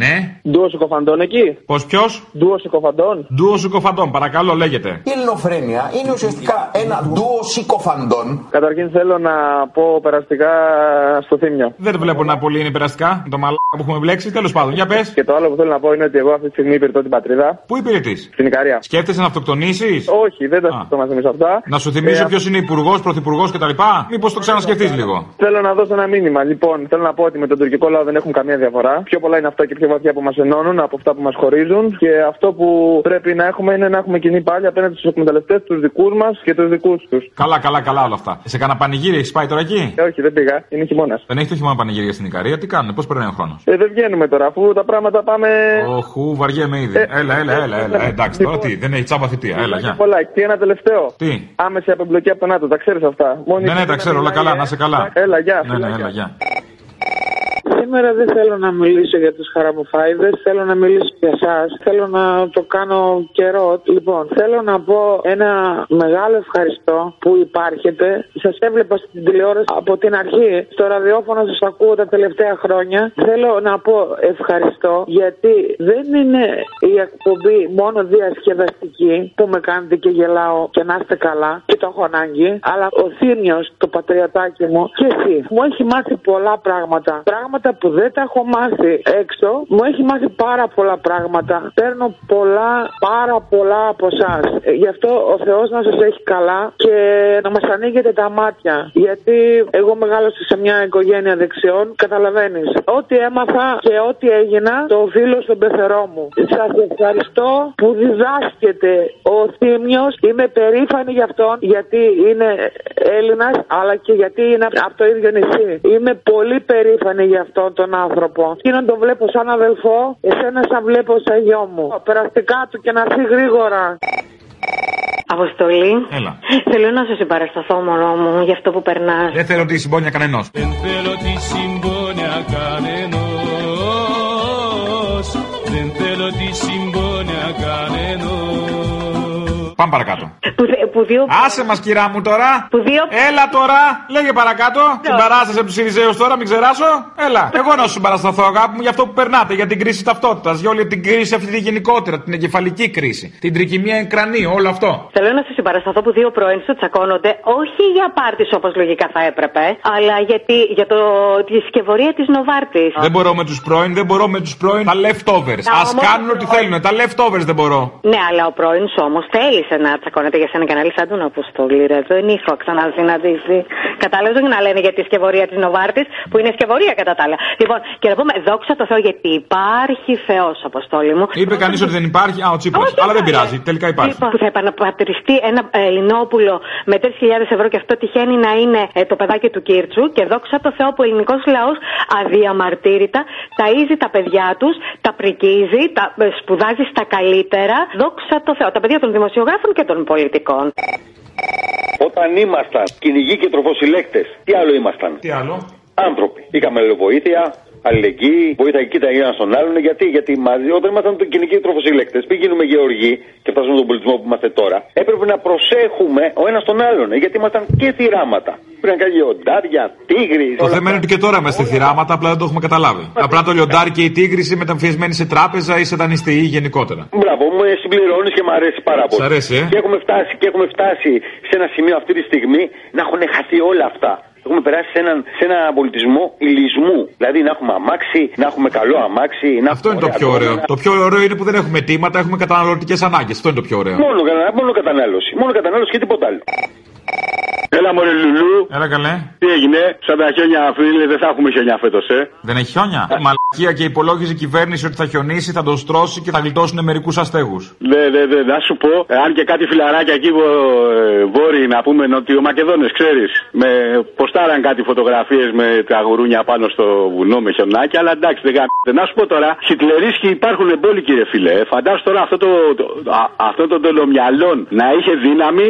Ναι. Ντουο συκοφαντών εκεί. Πώς ποιος; Ντουο συκοφαντών. Ντουο συκοφαντών, παρακαλώ, λέγεται. Η ελληνοφρένεια είναι ουσιαστικά ένα ντουο συκοφαντών. Καταρχήν θέλω να πω περαστικά στο θύμιο. Δεν βλέπω να πολύ είναι περαστικά. Το μαλάκα που έχουμε μπλέξει. Τέλος πάντων, για πες. Και το άλλο που θέλω να πω είναι ότι εγώ αυτή τη στιγμή υπηρετώ την πατρίδα. Πού υπηρετείς; Στην Ικαρία. Σκέφτεσαι να αυτοκτονήσεις; Όχι, δεν τα σκεφτώ μαζί με αυτά. Να σου θυμίσω Ε, ποιος είναι υπουργός, πρωθυπουργός κτλ. Μήπως το ξανασκεφτείς λίγο. Θέλω να δώσω ένα μήνυμα. Λοιπόν, θέλω να πω ότι με τον τουρκικό λαό δεν έχουμε καμία διαφορά. Πιο πολλά είναι αυτά και πιο βαθιά που μας ενώνουν από αυτά που μας χωρίζουν. Και αυτό που πρέπει να έχουμε είναι να έχουμε κοινή πάλι απέναντι στους εκμεταλλευτές, τους δικούς μας και τους δικούς τους. Καλά, καλά, καλά όλα αυτά. Σε κανένα πανηγύρι έχεις πάει τώρα εκεί; Ε, όχι, δεν πήγα. Είναι χειμώνας. Δεν έχεις το χειμώνα πανηγύρια στην Ικαρία; Τι κάνουν, πώς περνάει ο χρόνος; Ε, δεν βγαίνουμε τώρα, αφού τα πράγματα πάμε. Οχου, βαριέμαι ήδη. Ε, Έλα, έλα, έλα, έλα. Ε, εντάξει, τώρα τι, δεν έχει τσάμπα θητεία. Έλα, γεια. Πολλά. Και ένα τελευταίο. Τι; Άμεση απεμπλοκή από τον ΝΑΤΟ, τα ξέρεις αυτά. Μόνη Ναι, ναι, η τα ξέρω, όλα μιλάει, καλά, ε. να σε καλά. Έλα, γεια. Ναι, ναι, φιλάκια. έλα, γεια. Σήμερα δεν θέλω να μιλήσω για τους χαραμοφάιδες, θέλω να μιλήσω για εσά. Θέλω να το κάνω καιρό. Λοιπόν, θέλω να πω ένα μεγάλο ευχαριστώ που υπάρχετε. Σας έβλεπα στην τηλεόραση από την αρχή. Στο ραδιόφωνο σας ακούω τα τελευταία χρόνια. Θέλω να πω ευχαριστώ γιατί δεν είναι η εκπομπή μόνο διασκεδαστική που με κάνετε και γελάω και να είστε καλά και το έχω ανάγκη. Αλλά ο Θήμιος, το πατριωτάκι μου και εσύ μου έχει μάθει πολλά πράγματα. Πράγματα που δεν τα έχω μάθει έξω. Μου έχει μάθει πάρα πολλά πράγματα. Παίρνω πολλά, πάρα πολλά από εσάς. Γι' αυτό ο Θεός να σας έχει καλά και να μας ανοίγετε τα μάτια. Γιατί εγώ μεγάλωσα σε μια οικογένεια δεξιών. Καταλαβαίνεις. Ό,τι έμαθα και ό,τι έγινα το οφείλω στον πεθερό μου. Σας ευχαριστώ που διδάσκεται ο Θήμιος. Είμαι περήφανη γι' αυτόν γιατί είναι Έλληνας αλλά και γιατί είναι από το ίδιο νησί. Είμαι πολύ περήφανη γι' αυτόν τον άνθρωπο. Εκείνον τον βλέπω σαν αδελφό, εσένα σαν βλέπω σαν γιο μου. Περαστικά του και να έρθει γρήγορα. Αποστολή. Έλα. Θέλω να σου συμπαρασταθώ μόνο μου για αυτό που περνάς. Δεν θέλω τη συμπόνια κανενός. Δεν θέλω τη συμπόνια κανενός Δεν θέλω τη συμπόνια κανενός Πάμε παρακάτω. Που, δε- που δύο. Άσε μας, κυρά μου τώρα. Που δύο. Έλα τώρα, λέγε παρακάτω. Συμπαράσταση από τους Σιριζέου τώρα, μην ξεράσω. Έλα. Εγώ να σου συμπαρασταθώ, αγάπη μου, για αυτό που περνάτε, για την κρίση ταυτότητας, για όλη την κρίση αυτή τη γενικότερα, την εγκεφαλική κρίση, την τρικυμία εγκρανή, όλο αυτό. Θέλω να σου συμπαρασταθώ που δύο πρώην σου τσακώνονται, όχι για πάρτις όπως λογικά θα έπρεπε, αλλά γιατί, για το, τη συσκευωρία της Νοβάρτης. Δεν μπορώ με τους πρώην, δεν μπορώ με τους πρώην. Τα leftovers. Τα Α όμως- κάνουν ό,τι θέλουν. Τα leftovers δεν μπορώ. Ναι, αλλά ο πρώην σου όμως θέλησε να τσακώνεται για σένα και να λύσει σαν τον Αποστολή, ρε. Δεν είχα ξανασυναντήσει. Κατάλαβες όχι να λένε για τη σκευωρία της Νοβάρτης, που είναι σκευωρία κατά τα άλλα. Λοιπόν, και να πούμε, δόξα τω Θεώ, γιατί υπάρχει Θεός, Αποστόλη μου. Είπε κανείς ότι δεν υπάρχει. Α, ο Τσίπρα. Όχι, Αλλά δεν όχι. πειράζει. Τελικά υπάρχει. Λοιπόν, που θα επαναπατριστεί ένα Ελληνόπουλο με 3.000 ευρώ και αυτό τυχαίνει να είναι ε, το παιδάκι του Κίρτσου και δόξα τω Θεώ που ο ελληνικός λαός αδιαμαρτύρητα ταΐζει τα παιδιά τους, τα πρικίζει, τα ε, σπουδάζει στα καλύτερα. Δόξα τω Θεώ. Τα παιδιά των δημοσιογράφων και των πολιτικών. Όταν ήμασταν κυνηγοί και τροφοσυλλέκτες, τι άλλο ήμασταν; Τι άλλο; Άνθρωποι. Είχαμε αλληλοβοήθεια, αλληλεγγύη, βοήθεια εκεί τα ένα στον άλλον. Γιατί, γιατί μαζί, όταν ήμασταν το κυνηγοί και τροφοσυλλέκτες, πριν γίνουμε γεωργοί και φτάσουμε στον πολιτισμό που είμαστε τώρα, έπρεπε να προσέχουμε ο ένας τον άλλον. ε, Γιατί ήμασταν και θυράματα. Πριν κάνει λιοντάρια, τίγρης. Το θέμα είναι ότι και τώρα είμαστε θυράματα, απλά δεν το έχουμε καταλάβει. Απλά το λιοντάρι και η τίγρηση μεταμφιεσμένοι σε τράπεζα ή σε δανειστή ή γενικότερα. Μπράβο, μου συμπληρώνεις και μου αρέσει πάρα πολύ. Σ' αρέσει, ε; Και έχουμε φτάσει, και έχουμε φτάσει σε ένα σημείο αυτή τη στιγμή να έχουν χαθεί όλα αυτά. Έχουμε περάσει σε έναν, σε ένα πολιτισμό ηλισμού. Δηλαδή να έχουμε αμάξι, να έχουμε καλό αμάξι. Να Αυτό είναι το ωραία πιο ωραίο. δρόμενα. Το πιο ωραίο είναι που δεν έχουμε αιτήματα, έχουμε καταναλωτικές ανάγκες. Αυτό είναι το πιο ωραίο. Μόνο, κατα- μόνο κατανάλωση. Μόνο κατανάλωση και τίποτα άλλο. Έλα μωρέ Λουλού. Έλα καλέ. Τι έγινε, σαν τα χιόνια φίλε, δεν θα έχουμε χιόνια φέτος, ε. Δεν έχει χιόνια. Μαλακία και υπολόγιζε η κυβέρνηση ότι θα χιονίσει, θα το στρώσει και θα γλιτώσουν μερικούς αστέγους. Ναι, ναι, ναι, να σου πω, ε, αν και κάτι φιλαράκια εκεί βο- ε, βόρειοι να πούμε νοτιομακεδόνε, ξέρεις. Με ποστάραν κάτι φωτογραφίες με τα γουρούνια πάνω στο βουνό με χιονάκι, αλλά εντάξει, δεν γάμισε. Να σου πω τώρα, χιτλερίσκοι υπάρχουν εμπόλοι κύριε φίλε. Ε, Φαντάσου τώρα αυτό το, το, α- αυτό το τελομυαλόν να είχε δύναμη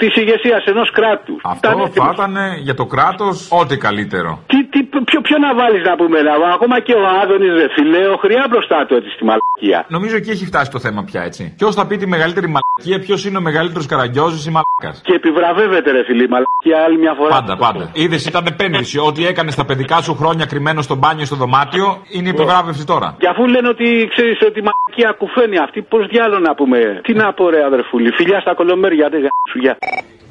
της ηγεσίας ενός κράτους. Αυτό έτοιμος. θα ήταν για το κράτος ό,τι καλύτερο. Τι, τι, ποιο, ποιο να βάλεις να πούμε, να, ακόμα και ο Άδωνης, ρε φιλέ, ο χρειά μπροστά του έτσι στη μαλακία. Νομίζω εκεί έχει φτάσει το θέμα πια έτσι. Ποιος θα πει τη μεγαλύτερη μαλακία, ποιος είναι ο μεγαλύτερος καραγκιόζης ή μαλακάς. Και επιβραβεύεται, ρε φιλή, η μαλακία άλλη μια φορά. Πάντα, πάντα. Είδες, ήταν επένδυση. Ό,τι έκανες στα παιδικά σου χρόνια κρυμμένο στο μπάνιο ή στο δωμάτιο είναι η επιβράβευση τώρα. Και αφού λένε ότι ξέρεις ότι η μαλακία κουφαίνει αυτή, πώς διάλογο να πούμε. Τι να πω, ρε αδερφούλη, φιλιά στα κολομέρια, δεν σου γεια.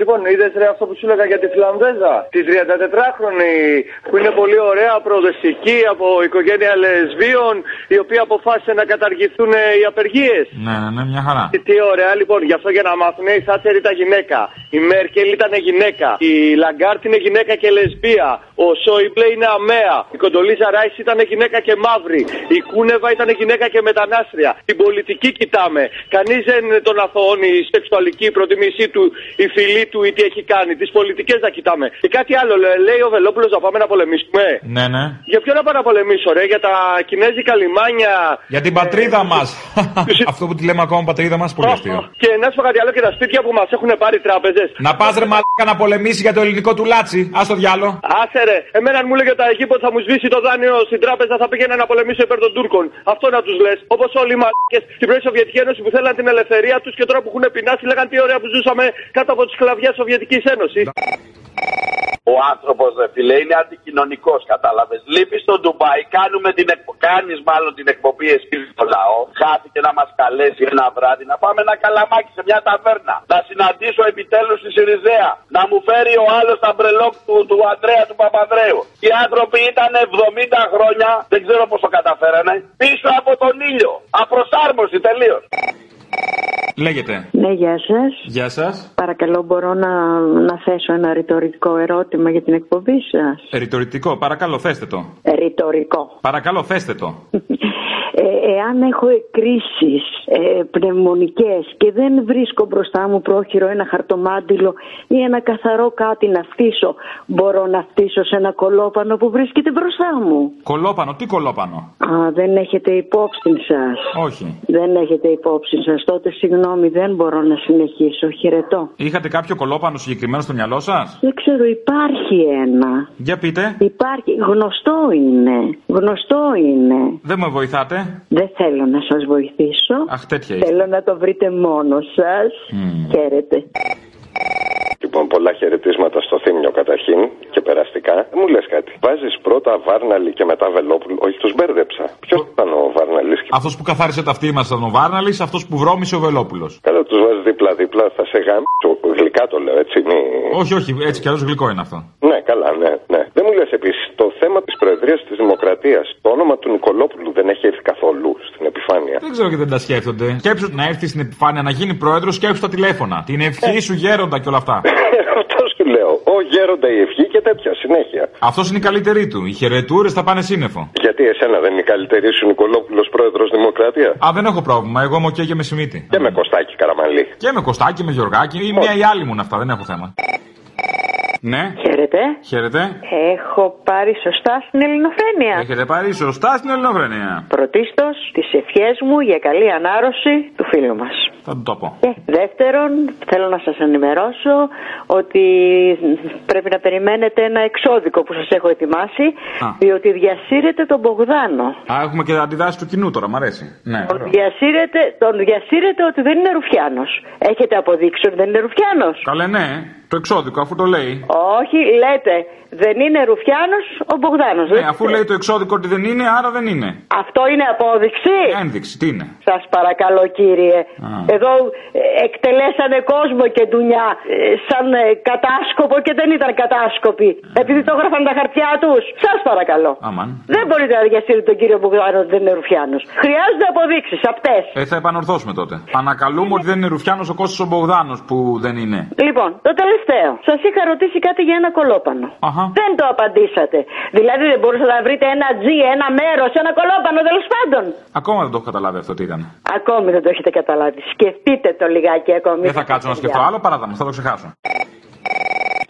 Λοιπόν, είδες ρε αυτό που σου έλεγα για τη Φλαμβέζα. Τη 34χρονη που είναι πολύ ωραία, προοδευτική από οικογένεια λεσβίων, η οποία αποφάσισε να καταργηθούν ε, οι απεργίες. Ναι, ναι, ναι, μια χαρά. Τι, τι ωραία λοιπόν, γι' αυτό για να μάθουν η Θάτσερ ήταν γυναίκα. Η Μέρκελ ήταν γυναίκα. Η Λαγκάρτ είναι γυναίκα και λεσβία. Ο Σόιμπλε είναι ΑμεΑ. Η Κοντολίζα Ράις ήταν γυναίκα και μαύρη. Η Κούνεβα ήταν γυναίκα και μετανάστρια. Την πολιτική κοιτάμε. Κανείς δεν τον αθωώνει η σεξουαλική προτιμήσή του, η φυλή του ή τι έχει κάνει. Τις πολιτικές να κοιτάμε. Και κάτι άλλο, λέ- λέει ο Βελόπουλος να πάμε να πολεμήσουμε. Ναι, ναι. Για ποιο να πάω να πολεμήσω, ρε, για τα κινέζικα λιμάνια. Για την πατρίδα μας. Αυτό που τη λέμε ακόμα πατρίδα μας, πολύ αστείο. Και να σου πω κάτι άλλο και τα σπίτια που μας έχουν πάρει τράπεζες. Να πας ρε μαλάκα να πολεμήσει για το Ελληνικό του Λάτση. Α στο διάλο. Άσε ρε, εμένα αν μου λέγε τα Αιγύπτο θα μου σβήσει το δάνειο στην τράπεζα θα πήγαινα να πολεμήσω υπέρ των Τούρκων. Αυτό να τους λες. Όπως όλοι οι μαλάκες στην πρώην Σοβιετική Ένωση που θέλαν την ελευθερία τους και τώρα που έχουν πεινάσει λέγαν τι ωραία που ζούσαμε κάτω από τη σκλαβιά Σοβιετικής Ένωσης. Ο άνθρωπος, ρε φίλε, είναι αντικοινωνικός, κατάλαβες. Λείπει στο Ντουμπάι, κάνουμε την εκπο... κάνεις μάλλον την εκπομπή εσύ στο λαό. Χάθηκε να μας καλέσει ένα βράδυ να πάμε ένα καλαμάκι σε μια ταβέρνα. Να συναντήσω επιτέλους τη Σιριζέα. Να μου φέρει ο άλλος τα μπρελόκ του, του Αντρέα του Παπανδρέου. Οι άνθρωποι ήταν 70 χρόνια, δεν ξέρω πώς το καταφέρανε, πίσω από τον ήλιο. Απροσάρμοση τελείως. Λέγεται. Ναι, γεια σας. Γεια σας. Παρακαλώ, μπορώ να, να θέσω ένα ρητορικό ερώτημα για την εκπομπή σας; Ρητορικό, παρακαλώ, θέστε το. Ρητορικό. Παρακαλώ, θέστε το. Ε, εάν έχω κρίσεις ε, πνευμονικές και δεν βρίσκω μπροστά μου πρόχειρο ένα χαρτομάντιλο ή ένα καθαρό κάτι να φτύσω, μπορώ να φτύσω σε ένα κολόπανο που βρίσκεται μπροστά μου. Κολόπανο, τι κολόπανο; Α, δεν έχετε υπόψη σας. Όχι. Δεν έχετε υπόψη σας. Τότε συγγνώμη, δεν μπορώ να συνεχίσω. Χαιρετώ. Είχατε κάποιο κολόπανο συγκεκριμένο στο μυαλό σας; Δεν ξέρω, υπάρχει ένα. Για πείτε. Υπάρχει. Γνωστό είναι. Γνωστό είναι. Δεν με βοηθάτε. Δεν θέλω να σας βοηθήσω. Αχ, τέτοια είστε. Θέλω να το βρείτε μόνο σας. Χαίρετε. Λοιπόν, πολλά χαιρετίσματα στο Θήμιο καταρχήν και περαστικά. Δεν μου λες κάτι. Βάζεις πρώτα Βάρναλη και μετά Βελόπουλο. Όχι, τους μπέρδεψα. Ποιος ήταν ο Βάρναλης και. Αυτός που καθάρισε τα αυτή μας ήταν ο Βάρναλης, αυτός που βρώμησε ο Βελόπουλος. Κατά τους βάζεις δίπλα-δίπλα, θα σε γάμψω. Γλυκά το λέω, έτσι. Μη... Όχι, όχι, έτσι κι αλλιώς γλυκό είναι αυτό. Ναι, καλά, ναι, ναι. Δεν μου λες επίσης, το θέμα της Προεδρίας της Δημοκρατίας, το όνομα του Νικολόπουλου δεν έχει έρθει καθόλου στην επιφάνεια. Δεν ξέρω γιατί δεν τα σκέφτονται. Σκέψου να έρθει στην επιφάνεια να γίνει πρόεδρος, σκέψου τα τηλέφωνα. Την ευχή σου γέροντα και όλα αυτά. Αυτό σου λέω. Ο γέροντα η ευχή και τέτοια συνέχεια. Αυτός είναι η καλύτερη του. Οι χαιρετούρες θα πάνε σύννεφο. Γιατί εσένα δεν είναι η καλύτερη σου Νικολόπουλος πρόεδρος Δημοκρατία; Α, δεν έχω πρόβλημα. Εγώ είμαι και για μεσημίτη. Και με Κωστάκι Καραμαλή. Και με Κωστάκι, με Γιωργάκι ή μία ή άλλη μου αυτά. Δεν έχω θέμα. Ναι. Χαίρετε. Χαίρετε. Έχω πάρει σωστά στην ελληνοφρένεια. Έχετε πάρει σωστά στην Ελληνοφρένεια. Πρωτίστως, τις ευχές μου για καλή ανάρρωση του φίλου μας. Θα του το πω. Και δεύτερον, θέλω να σας ενημερώσω ότι πρέπει να περιμένετε ένα εξώδικο που σας έχω ετοιμάσει, Α. διότι διασύρετε τον Μπογδάνο. Α, έχουμε και αντιδράσεις του κοινού τώρα, μ' αρέσει. Ναι. Τον διασύρετε, τον διασύρετε ότι δεν είναι Ρουφιάνος. Έχετε αποδείξει ότι δεν είναι Ρουφιάνος. Καλέ, ναι. Το εξώδικο, αφού το λέει. Όχι, λέτε δεν είναι Ρουφιάνος ο Μπογδάνος. Ναι, αφού λέει το εξώδικο ότι δεν είναι, άρα δεν είναι. Αυτό είναι απόδειξη; Ένδειξη, τι είναι; Σας παρακαλώ κύριε. Α. Εδώ ε, εκτελέσανε κόσμο και δουλειά ε, σαν ε, κατάσκοπο και δεν ήταν κατάσκοποι. Επειδή το έγραφαν τα χαρτιά τους. Σας παρακαλώ. Αμάν. Δεν μπορείτε να διασύρετε τον κύριο Μπογδάνο ότι δεν είναι Ρουφιάνος. Χρειάζονται αποδείξεις, απτές. Ε, θα επανορθώσουμε τότε. Ανακαλούμε ότι δεν είναι Ρουφιάνος ο Κώστας ο Μπογδάνος που δεν είναι. Λοιπόν, το τελευταίο. Σας είχα ρωτήσει κάτι για ένα κολόπανο. Αχα. Δεν το απαντήσατε. Δηλαδή δεν μπορούσατε να βρείτε ένα τζι, ένα μέρος, ένα κολόπανο τέλος πάντων. Ακόμα δεν το έχω καταλάβει αυτό τι ήταν. Ακόμη δεν το έχετε καταλάβει. Σκεφτείτε το λιγάκι ακόμη. Δεν θα κάτσω να σκεφτώ άλλο, παρά θα θα το ξεχάσω.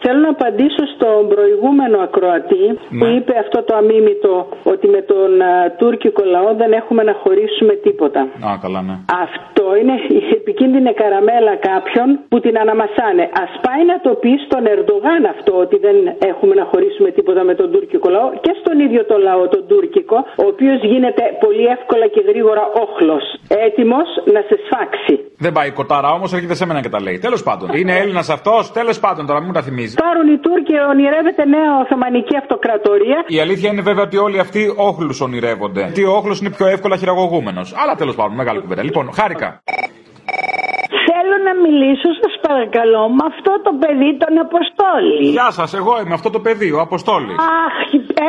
Θέλω να απαντήσω στον προηγούμενο ακροατή που είπε αυτό το αμίμητο ότι με τον α, τουρκικό λαό δεν έχουμε να χωρίσουμε τίποτα. Α, καλά, ναι. Αυτό είναι η επικίνδυνη καραμέλα κάποιων που την αναμασάνε. Α πάει να το πει στον Ερντογάν αυτό ότι δεν έχουμε να χωρίσουμε τίποτα με τον τουρκικό λαό και στον ίδιο το λαό, τον τουρκικό, ο οποίος γίνεται πολύ εύκολα και γρήγορα όχλος. Έτοιμος να σε σφάξει. Δεν πάει η κοτάρα όμως, έρχεται σε μένα και τα λέει. Τέλος πάντων. Είναι Έλληνας αυτός, τέλος πάντων τώρα, μην μου τα θυμίζει. Πάρουν οι Τούρκοι, ονειρεύεται νέα Οθωμανική Αυτοκρατορία. Η αλήθεια είναι βέβαια ότι όλοι αυτοί όχλους ονειρεύονται. Τι ο όχλο είναι πιο εύκολα χειραγωγούμενος. Αλλά τέλος πάντων, μεγάλη κουβέντα. Λοιπόν, χάρηκα. Θέλω να μιλήσω, σας παρακαλώ, με αυτό το παιδί τον Αποστόλη. Γεια σας, εγώ είμαι αυτό το παιδί, ο Αποστόλης. Αχ,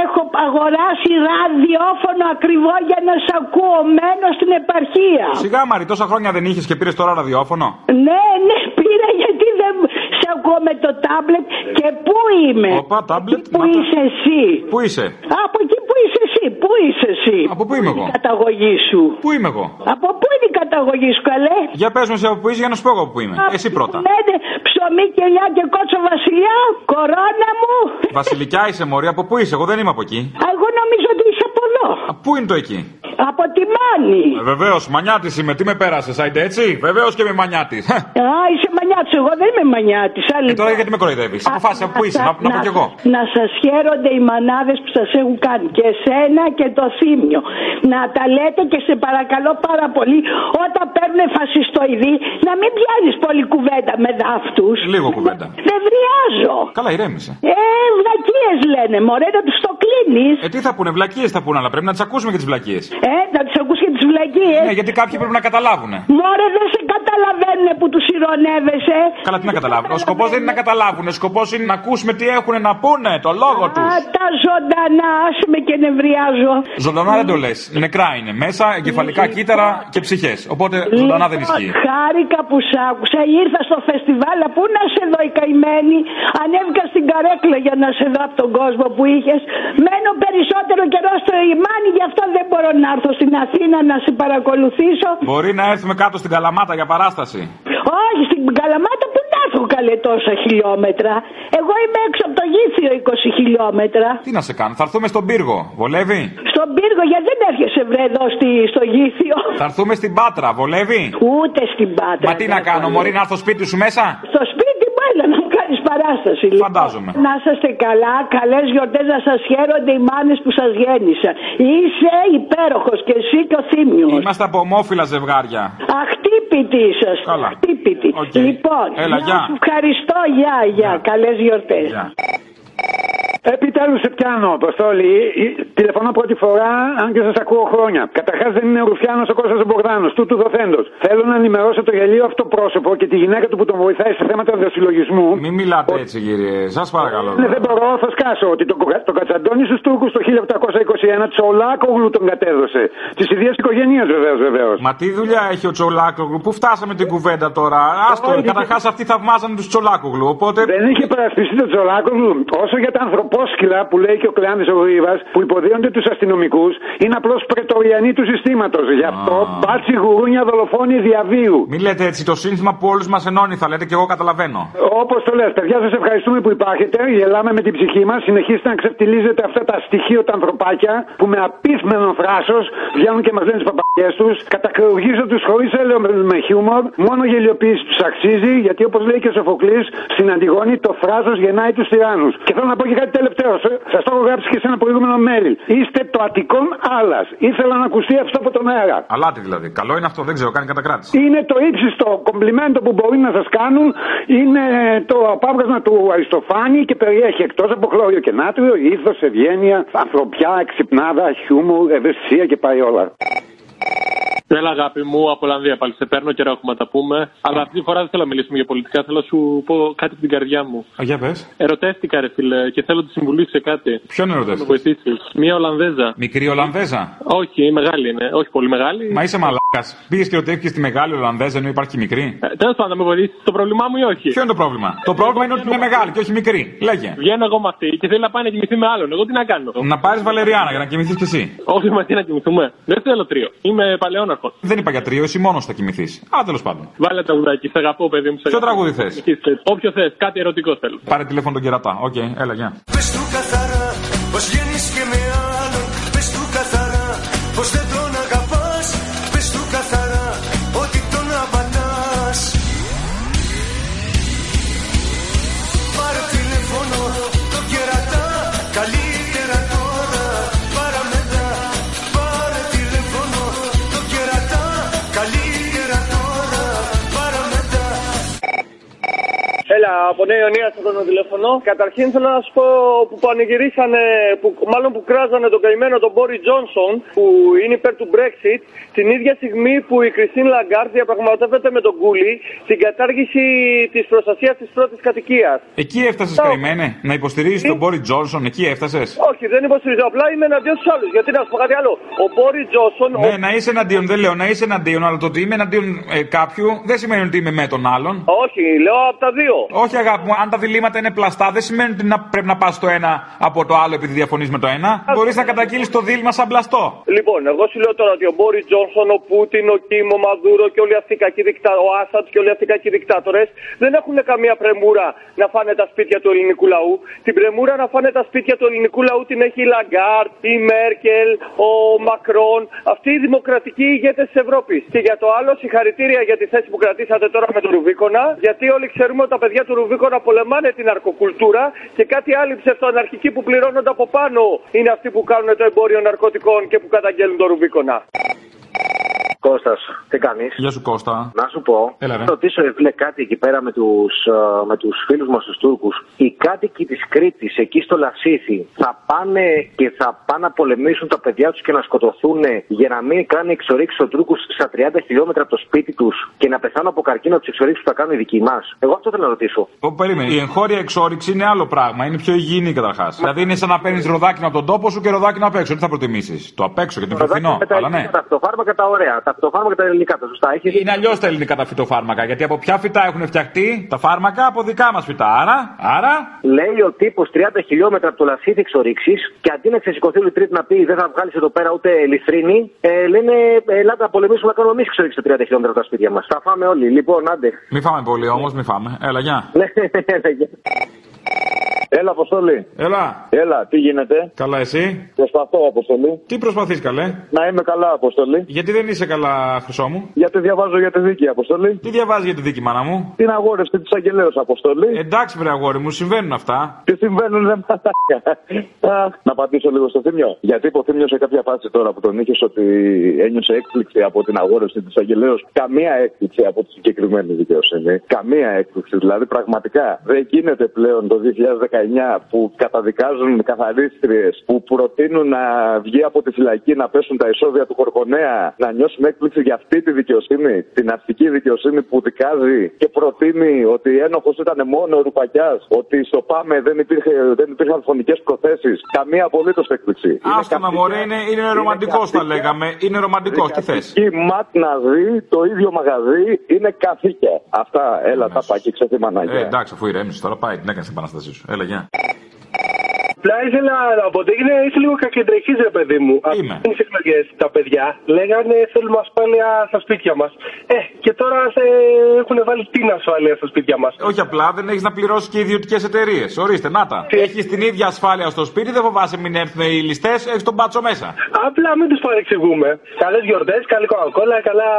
έχω αγοράσει ραδιόφωνο ακριβό για να σ' ακούω. Μένω στην επαρχία. Σιγά Μαρή, τόσα χρόνια δεν είχες και πήρες τώρα ραδιόφωνο; Ναι, ναι, πήρα γιατί δεν σε ακούω με το τάμπλετ και πού είμαι. Οπα, τάμπλετ. Πού είσαι εσύ. Πού είσαι; Από εκεί που είσαι εσύ. Πού είσαι εσύ. Από πού είμαι εγώ; Η καταγωγή σου; Πού είμαι εγώ; Από πού είναι η καταγωγή σου, καλέ; Για πες μου σε από πού είσαι για να σου πω εγώ που είμαι. Εσύ πρώτα. Λέτε ψωμί και ελιά και κότσο βασιλιά. Κορώνα μου. Βασιλικιά είσαι μωρή, από πού είσαι, εγώ δεν είμαι από εκεί. Α, Εγώ νομίζω ότι είσαι από εδώ. Α, Πού είναι το εκεί; Από τη Μάνη. Ε, Βεβαίως, μανιάτης είμαι, τι με πέρασες, άιντε έτσι; Βεβαίως και με μανιάτης. Α, είσαι μανιάτης. Εγώ δεν είμαι μανιάτης. Άλλη Ε, τώρα γιατί με κοροϊδεύεις; Αποφάσισα από πού είσαι, να, να πω κι εγώ. Να σας χαίρονται οι μανάδες που σας έχουν κάνει. Και εσένα και το θύμιο. Να τα λέτε και σε παρακαλώ πάρα πολύ όταν παίρνουν φασιστοειδή να μην πιάνεις πολύ κουβέντα με δάφτου. Λίγο κουβέντα. Δεν βριάζω. Καλά, ηρέμησε. Ε, βλακίε λένε, μωρέ, να τους το κλείνεις. Ε, τι θα πούνε, βλακίες θα πούνε, αλλά πρέπει να τις ακούσουμε και τις βλακίες. Ε, να τους ακούσει και τις βλακίες. Ναι, γιατί κάποιοι πρέπει να καταλάβουν. Μωρέ, δεν σε καταλαβαίνουν που τους ηρωνεύεσαι. Καλά, τι να καταλάβουν; Ο σκοπός δεν είναι να καταλάβουν. Ο σκοπός είναι να ακούσουμε τι έχουν να πούνε, το λόγο τους. Α, τα ζωντανά, άσε με και νευριάζω. Ζωντανά δεν το λες. Νεκρά είναι. Μέσα εγκεφαλικά κύτταρα και ψυχές. Οπότε ζωντανά δεν ισχύει. Χάρηκα που σ' άκουσα. Ήρθα στο φεστιβάλ. Πού να σε δω η καημένη. Ανέβηκα στην καρέκλα για να σε δω από τον κόσμο που είχες. Μένω περισσότερο καιρό στο Ιμάνι, γι' αυτό δεν μπορώ να έρθω στην Αθήνα να σε παρακολουθήσω. Μπορεί να έρθουμε κάτω στην Καλαμάτα για παράσταση. Όχι, στην Καλαμάτα που να έρθω καλέ τόσα χιλιόμετρα. Εγώ είμαι έξω από το γήθιο 20 χιλιόμετρα. Τι να σε κάνω, θα έρθουμε στον πύργο. Βολεύει; Στον πύργο, γιατί δεν έρχεσαι βρε εδώ στη, στο γήθιο. Θα έρθουμε στην Πάτρα. Βολεύει; Ούτε στην Πάτρα. Μα τι να κάνω, Μωρή, να έρθω σπίτι σου μέσα; Στο σπίτι μου έλα να μου κάνει παράσταση. Λοιπόν. Φαντάζομαι. Να είσαστε καλά, καλές γιορτές να σας χαίρονται οι μάνες που σας γέννησαν. Είσαι υπέροχος και εσύ και ο Θήμιος. Είμαστε από ομόφυλα ζευγάρια. Αχτύπητη είσαστε. Καλά. Αχτύπητη. Οκ. Λοιπόν, Έλα, να γεια. σου ευχαριστώ, γεια, γεια. Καλές γιορτές. Επιτέλους σε πιάνω, Αποστόλη. Ε, Τηλεφωνώ πρώτη φορά, αν και σας ακούω χρόνια. Καταρχάς δεν είναι Ρουφιάνος ο Κώστας ο Μπογδάνος, τούτου δοθέντος. Θέλω να ενημερώσω το γελοίο αυτό πρόσωπο και τη γυναίκα του που τον βοηθάει σε θέματα δοσυλλογισμού. Μην μιλάτε έτσι, κύριε. Σας παρακαλώ. Ναι, δεν μπορώ, θα σκάσω ότι το, το Κατσαντώνη στους Τούρκους το 1821 Τσολάκογλου τον κατέδωσε. Της ίδια οικογένειας βεβαίως, βεβαίως. Μα τι δουλειά έχει ο Τσολάκογλου, πού φτάσαμε την κουβέντα τώρα; Άστο, καταρχάς αυτοί θαυμάζανε τους Τσολάκογλου. Οπότε. Δεν είχε παρασπιστεί τον Τσολάκογλου. Όσο για τα ανθρωπόσκυλα που λέει και ο Κλεάνδη ο Γρήβα που υποδίονται τους αστυνομικούς είναι απλώς πρετοριανοί του συστήματος. Γι' αυτό μπάτσι γουρούνια δολοφόνοι διαβίου. Μην λέτε έτσι, το σύνθημα που όλους μας ενώνει θα λέτε και εγώ καταλαβαίνω. Όπως το λες, παιδιά, σας ευχαριστούμε που υπάρχετε. Γελάμε με την ψυχή μας. Συνεχίστε να ξεφτιλίζετε αυτά τα στοιχεία τα ανθρωπάκια που με απίθμενο θράσο βγαίνουν και μας λένε τις παπαγιές τους. Κατακρογίζω τους χωρίς έλεο με, με χιούμορ. Μόνο γελιοποίηση τους αξίζει, γιατί όπως λέει και ο Σοφοκλής στην Αντιγόνη, το θράσο γεννάει τους τυράννους. Και θέλω να πω και κάτι τελευταίο. Σας το έχω γράψει και σε ένα προηγούμενο mail. Είστε το αττικόν άλλα. Ήθελα να ακουστεί αυτό από τον αέρα. Αλάτι δηλαδή. Καλό είναι αυτό, δεν ξέρω, κάνει κατακράτηση. Είναι το ύψιστο κομπλιμέντο που μπορεί να σας κάνουν. Είναι το απάβγασμα του Αριστοφάνη και περιέχει εκτός από χλώριο και νάτριο ήθος, ευγένεια, ανθρωπιά, εξυπνάδα, χιούμορ, ευαισθησία και πάει όλα. Έλα, αγάπη μου, από Ολλανδία πάλι σε παίρνω, καιρό έχουμε να τα πούμε. Αλλά αυτή τη φορά δεν θέλω να μιλήσουμε για πολιτικά, θέλω να σου πω κάτι από την καρδιά μου. Α, για πες. Ερωτεύτηκα, ρε φίλε, και θέλω τη συμβουλή σε κάτι. Ποιον Να με ερωτεύτηκες; βοηθήσεις. Μία Ολλανδέζα. Μικρή Ολλανδέζα; Όχι, μεγάλη είναι. Όχι πολύ μεγάλη. Μα είσαι μαλάκας. Πήγε και ρωτεύτηκε τη μεγάλη Ολλανδέζα ενώ υπάρχει και μικρή. Ε, Τέλος πάντων, να με βοηθήσεις το πρόβλημά μου ή όχι; Ποιο είναι το πρόβλημα; Το πρόβλημα είναι ότι είναι μεγάλη και όχι μικρή. Λέγε. Βγαίνω εγώ με αυτή και θέλει να πάει να κοιμηθεί με άλλον. Εγώ τι να κάνω; Να πάρεις Βαλεριάνα για να κοιμηθείς κι εσύ. Όχι μαζί να κοιμηθούμε. Δεν θέλω τρίο. Είμαι παλαιόναρχος. Έχω. Δεν είπα για τρίο, εσύ μόνος θα κοιμηθείς. Α, τέλος πάντων. Βάλε τραγουδάκι, σε αγαπώ, παιδί μου. σε Ποιο αγαπώ. τραγούδι θες; Όποιο θες, κάτι ερωτικό θέλω. Πάρε τηλέφωνο τον κερατά. Οκ, έλα, γεια. Πες του καθαρά πως βγαίνεις και με από Νέα Ιωνία σε παίρνω τηλέφωνο. Καταρχήν θέλω να σου πω που πανηγυρίσανε, που, μάλλον που κράζανε τον καημένο τον Μπόρις Τζόνσον, που είναι υπέρ του Brexit, την ίδια στιγμή που η Κριστίν Λαγκάρτ διαπραγματεύεται με τον Κούλι την κατάργηση της προστασίας της πρώτης κατοικίας. Εκεί έφτασες, καημένε. Να υποστηρίζεις τον Μπόρις Τζόνσον, εκεί έφτασες; Όχι, δεν υποστηρίζω. Απλά είμαι εναντίον στους άλλους. Γιατί να σου πω κάτι άλλο. Ο Μπόρις Τζόνσον. Ναι, να είσαι εναντίον, δεν λέω να είσαι εναντίον, αλλά το ότι είμαι εναντίον ε, κάποιου δεν σημαίνει ότι είμαι με τον άλλον. Όχι, λέω από τα δύο. Όχι, αγάπη μου, αν τα διλήμματα είναι πλαστά, δεν σημαίνει ότι να, πρέπει να πας το ένα από το άλλο επειδή διαφωνείς με το ένα. Μπορείς να καταγγείλεις το δίλημμα σαν πλαστό. Λοιπόν, εγώ σου λέω τώρα ότι ο Μπόρις Τζόνσον, ο Πούτιν, ο Κίμ, ο Μαδούρο και όλοι αυτοί οι κακοί δικτά, ο Άσαντ και όλοι αυτοί οι κακοί δικτάτορες δεν έχουν καμία πρεμούρα να φάνε τα σπίτια του ελληνικού λαού. Την πρεμούρα να φάνε τα σπίτια του ελληνικού λαού την έχει η Λαγκάρτ, η Μέρκελ, ο Μακρόν, αυτοί οι δημοκρατικοί ηγέτες της Ευρώπης. Και για το άλλο, συγχαρητήρια για τη θέση που κρατήσατε τώρα με τον Ρουβίκονα, γιατί όλοι ξέρουμε ότι τα παιδιά του Ρουβίκονα πολεμάνε την αρκοκουλτούρα και κάτι άλλοι ψευτοαναρχικοί που πληρώνονται από πάνω είναι αυτοί που κάνουν το εμπόριο ναρκωτικών και που καταγγέλνουν τον Ρουβίκονα. Κώστας, τι κάνεις; Γεια σου Κώστα. Να σου πω, Έλα, ρε. να ρωτήσω ρε φίλε κάτι εκεί πέρα με τους με τους φίλους μας τους Τούρκους. Οι κάτοικοι της Κρήτης, εκεί στο Λασίθι, θα πάνε και θα πάνε να πολεμήσουν τα παιδιά τους και να σκοτωθούν για να μην κάνει εξορίξεις των Τούρκου στα 30 χιλιόμετρα από το σπίτι τους και να πεθάνουν από καρκίνο από τις εξορίξεις που θα κάνουν οι δικοί μας. Εγώ αυτό θέλω να ρωτήσω. Ω, περίμενε. Η εγχώρια εξόριξη είναι άλλο πράγμα. Είναι πιο υγιεινή καταρχάς. Δηλαδή είναι σαν να παίρνεις ροδάκινο από τον τόπο σου και ροδάκινο απ' έξω. Τι θα προτιμήσεις. Το απ' έξω γιατί είναι πιο φθηνό. με τα Αλλά ναι. ελληνικά, τα φυτοφάρμακα τα ωραία. Τα φυτοφάρμακα τα ελληνικά, τα σωστά. Έχεις... Είναι αλλιώς τα ελληνικά τα φυτοφάρμακα. Γιατί από ποια φυτά έχουν φτιαχτεί τα φάρμακα; Από δικά μας φυτά. Άρα, άρα. Λέει ο τύπος 30 χιλιόμετρα από το λασίδι εξορίξει και αντί να ξεσηκωθεί όλη η Τρίτη να πει δεν θα βγάλεις εδώ πέρα ούτε λιθρίνη, ε, λένε ε, ελάτε να πολεμήσουμε να κάνουμε εμείς εξορίξει τα 30 χιλιόμετρα από τα σπίτια μας. Θα φάμε όλοι. Λοιπόν, άντε. Μη φάμε πολύ όμως, μη φάμε. Έλα, γεια. Ναι, ναι, Έλα, Αποστολή. Έλα. Έλα, τι γίνεται; Καλά, εσύ; Προσπαθώ, Αποστολή. Τι προσπαθείς, καλέ; Να είμαι καλά, Αποστολή. Γιατί δεν είσαι καλά, χρυσό μου; Γιατί διαβάζω για τη δίκη, Αποστολή. Τι διαβάζεις για τη δίκη, μάνα μου; Την αγόρευση της Αγγελέως, Αποστολή. Εντάξει, βρε αγόρι μου, συμβαίνουν αυτά. Τι συμβαίνουν, δεν μαλάκα. Να απαντήσω λίγο στο θύμιο. Γιατί είπε ο θύμιος σε κάποια φάση τώρα που τον είχες ότι ένιωσε έκπληξη από την αγόρευση της Αγγελέως; Καμία έκπληξη από τη συγκεκριμένη δικαιοσύνη. Καμία έκπληξη. Δηλαδή, πραγματικά δεν γίνεται πλέον το 2019 που καταδικάζουν καθαρίστριες που προτείνουν να βγει από τη φυλακή να πέσουν τα εισόδια του Κορκονέα να νιώσουν έκπληξη για αυτή τη δικαιοσύνη, την αστική δικαιοσύνη που δικάζει και προτείνει ότι ένοχος ήταν μόνο ο Ρουπακιάς, ότι στο ΠΑΜΕ δεν, υπήρχε, δεν υπήρχαν φωνικές προθέσεις. Καμία απολύτως έκπληξη. Άστα να μωρέ, είναι, είναι ρομαντικός θα λέγαμε. Είναι ρομαντικός, τι θες; Η ματ να δει το ίδιο μαγαζί είναι καθήκια. Αυτά, έλα, τα πακί ξεθυμανάκια. Ε, εντάξει, αφού ηρέμησε τώρα, πάει, την έκανε την επανάστασή σου. Έλα, γεια. Απλά ήθελα να πω ότι έγινε είσαι λίγο κακεντρεχή, ρε παιδί μου. Είμαι. Τις εκλογές τα παιδιά λέγανε θέλουμε ασφάλεια στα σπίτια μας. Ε, και τώρα σε έχουν βάλει την ασφάλεια στα σπίτια μας. Όχι απλά, δεν έχεις να πληρώσεις και ιδιωτικές εταιρείες. Ορίστε, να τα. Έχεις την ίδια ασφάλεια στο σπίτι, δεν φοβάσαι μην έρθουν οι ληστές, έχεις τον μπάτσο μέσα. Απλά μην τους παρεξηγούμε. Καλές γιορτές, καλή κοκακόλα, καλά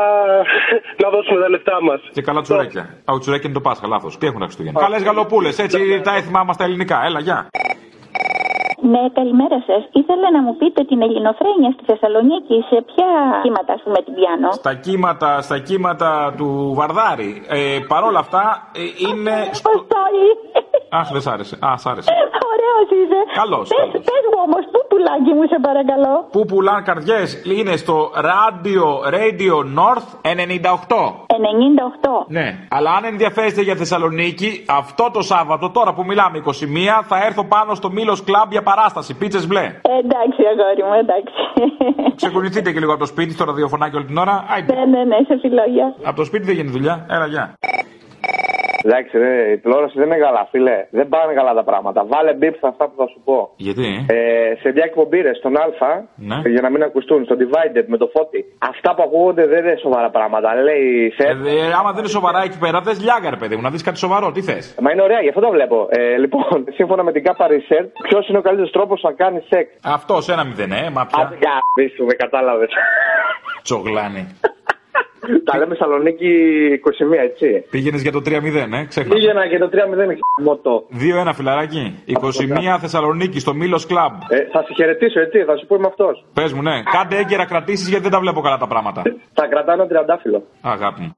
να δώσουμε τα λεφτά μας. Και καλά τσουρέκια. Α, ο τσουρέκι είναι το Πάσχα, λάθος. Τι έχουν τα Χριστούγεννα. Καλές γαλοπούλες, έτσι τα έθιμά μας τα ελληνικά. Έλα, γεια. Ναι, καλημέρα σας. Ήθελα να μου πείτε την ελληνοφρένεια στη Θεσσαλονίκη σε ποια κύματα, ας πούμε, την πιάνω; Στα κύματα, στα κύματα του Βαρδάρη. Ε, Παρ' όλα αυτά ε, είναι. Στο... Αχ, δεν σ' άρεσε. Α, σ' άρεσε. Ωραίος είσαι. Καλώς, Πες, καλώς. πες μου όμως, πού πουλάκι μου, σε παρακαλώ. Πού πουλάν καρδιές; Είναι στο Radio, Radio North 98. 98. Ναι, αλλά αν ενδιαφέρεστε για Θεσσαλονίκη, αυτό το Σάββατο, τώρα που μιλάμε 21, θα έρθω πάνω στο Μήλο Κλαμπ για παράσταση. Πίτσες μπλε. Ε, εντάξει, αγόρι μου, εντάξει. Ξεκουνηθείτε και λίγο από το σπίτι, στο ραδιοφωνάκι όλη την ώρα. Άιντε. ναι, ναι, ναι, σε φιλόγια. Από το σπίτι δεν γίνει δουλειά. Έλα, γεια. Εντάξει, ρε, η τηλεόραση δεν είναι καλά, φίλε. Δεν πάνε καλά τα πράγματα. Βάλε μπίπ σε αυτά που θα σου πω. Γιατί; Ε, σε μια εκπομπή ρε, στον Α, Ναι. για να μην ακουστούν, στο Divided με το φώτι. Αυτά που ακούγονται δεν είναι σοβαρά πράγματα. Λέει σε. Ε, ε, άμα δεν είναι σοβαρά εκεί πέρα, θες λιάγκα, ρε παιδί μου, να δεις κάτι σοβαρό. Τι θες; Μα είναι ωραία, γι' αυτό το βλέπω. Ε, λοιπόν, σύμφωνα με την ΚΑΠΑ Research, ποιος είναι ο καλύτερος τρόπος να κάνει σεξ; Αυτός, ένα μηδέν, ε, μα πια. Για πίσω, με κατάλαβες. Τσογλάνη. Τα λέμε Σαλονίκη 21, έτσι. Πήγαινες για το 3-0, ε, ξέχνα. Πήγαινα και το 3-0 χαμότο. 2-1 φιλαράκι. 21 Θεσσαλονίκη στο Μήλος Κλαμπ. Ε, θα σε χαιρετήσω, έτσι, θα σου πω είμαι αυτός. Πες μου, ναι. Κάντε έγκαιρα κρατήσεις γιατί δεν τα βλέπω καλά τα πράγματα. Θα κρατάνε ένα τριαντάφυλλο. Αγάπη μου.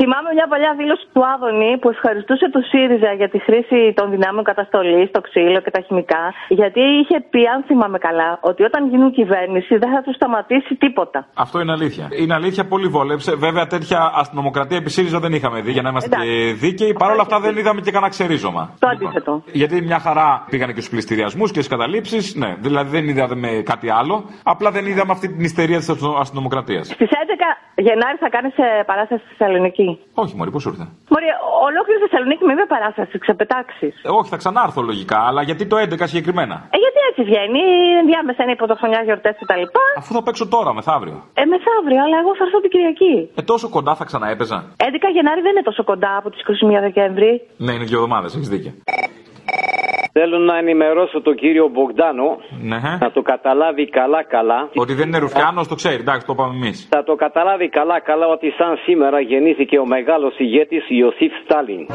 Θυμάμαι μια παλιά δήλωση του Άδωνη που ευχαριστούσε το ΣΥΡΙΖΑ για τη χρήση των δυνάμεων καταστολής, το ξύλο και τα χημικά. Γιατί είχε πει, αν θυμάμαι καλά, ότι όταν γίνουν κυβέρνηση δεν θα τους σταματήσει τίποτα. Αυτό είναι αλήθεια. Είναι αλήθεια, πολύ βόλεψε. Βέβαια, τέτοια αστυνομοκρατία επί ΣΥΡΙΖΑ δεν είχαμε δει για να είμαστε Εντάξει. και δίκαιοι. Παρ' όλα αυτά δεν είδαμε και κανένα ξερίζωμα. Το αντίθετο. Γιατί μια χαρά πήγανε και στους πληστηριασμούς και στις καταλήψεις. Ναι, δηλαδή δεν είδαμε κάτι άλλο. Απλά δεν είδαμε αυτή την ιστερία της αστυνομοκρατίας. Στις 11 Γενάρη θα κάνεις παράσταση στη Θεσσαλονίκη; Όχι, Μωρή, πώς ήρθε; Μωρή, ολόκληρη Θεσσαλονίκη με μία παράσταση, ξεπετάξεις. Ε, όχι, θα ξανάρθω λογικά, αλλά γιατί το 11 συγκεκριμένα; Ε, γιατί έτσι βγαίνει, ενδιάμεσα είναι η πρωτοχρονιά, γιορτές κτλ. Αφού θα παίξω τώρα, μεθαύριο. Ε, μεθαύριο, αλλά εγώ θα έρθω την Κυριακή. Ε, τόσο κοντά θα ξαναέπαιζα. 11 Γενάρη δεν είναι τόσο κοντά από τις 21 Δεκέμβρη. Ναι, είναι δύο εβδομάδες, έχεις δίκιο. Θέλω να ενημερώσω τον κύριο Μπογκδάνο Ναι. να το καταλάβει καλά-καλά. Ότι δεν είναι Ρουφιάνος, το ξέρει, εντάξει, το είπαμε εμείς. Θα το καταλάβει καλά-καλά ότι σαν σήμερα γεννήθηκε ο μεγάλος ηγέτης Ιωσήφ Στάλιν.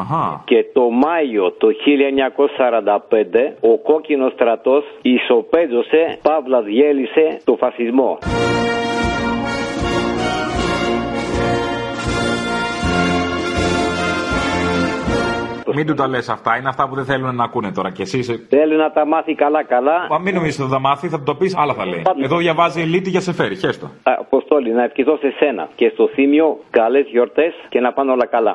Αχα. Και το Μάιο το 1945 ο κόκκινος στρατός ισοπαίδωσε, παύλας διέλυσε το φασισμό. Μην του τα λες αυτά, είναι αυτά που δεν θέλουν να ακούνε τώρα. Και εσύ είσαι. Θέλει να τα μάθει καλά-καλά. Μα μην νομίζεις ότι θα τα μάθει, θα του το πεις, άλλα θα λέει. Εδώ διαβάζει ελίτη για σε φέρει, χέστο. Αποστόλη, να ευχηθώ σε σένα και στο Θήμιο καλές γιορτές και να πάνε όλα καλά.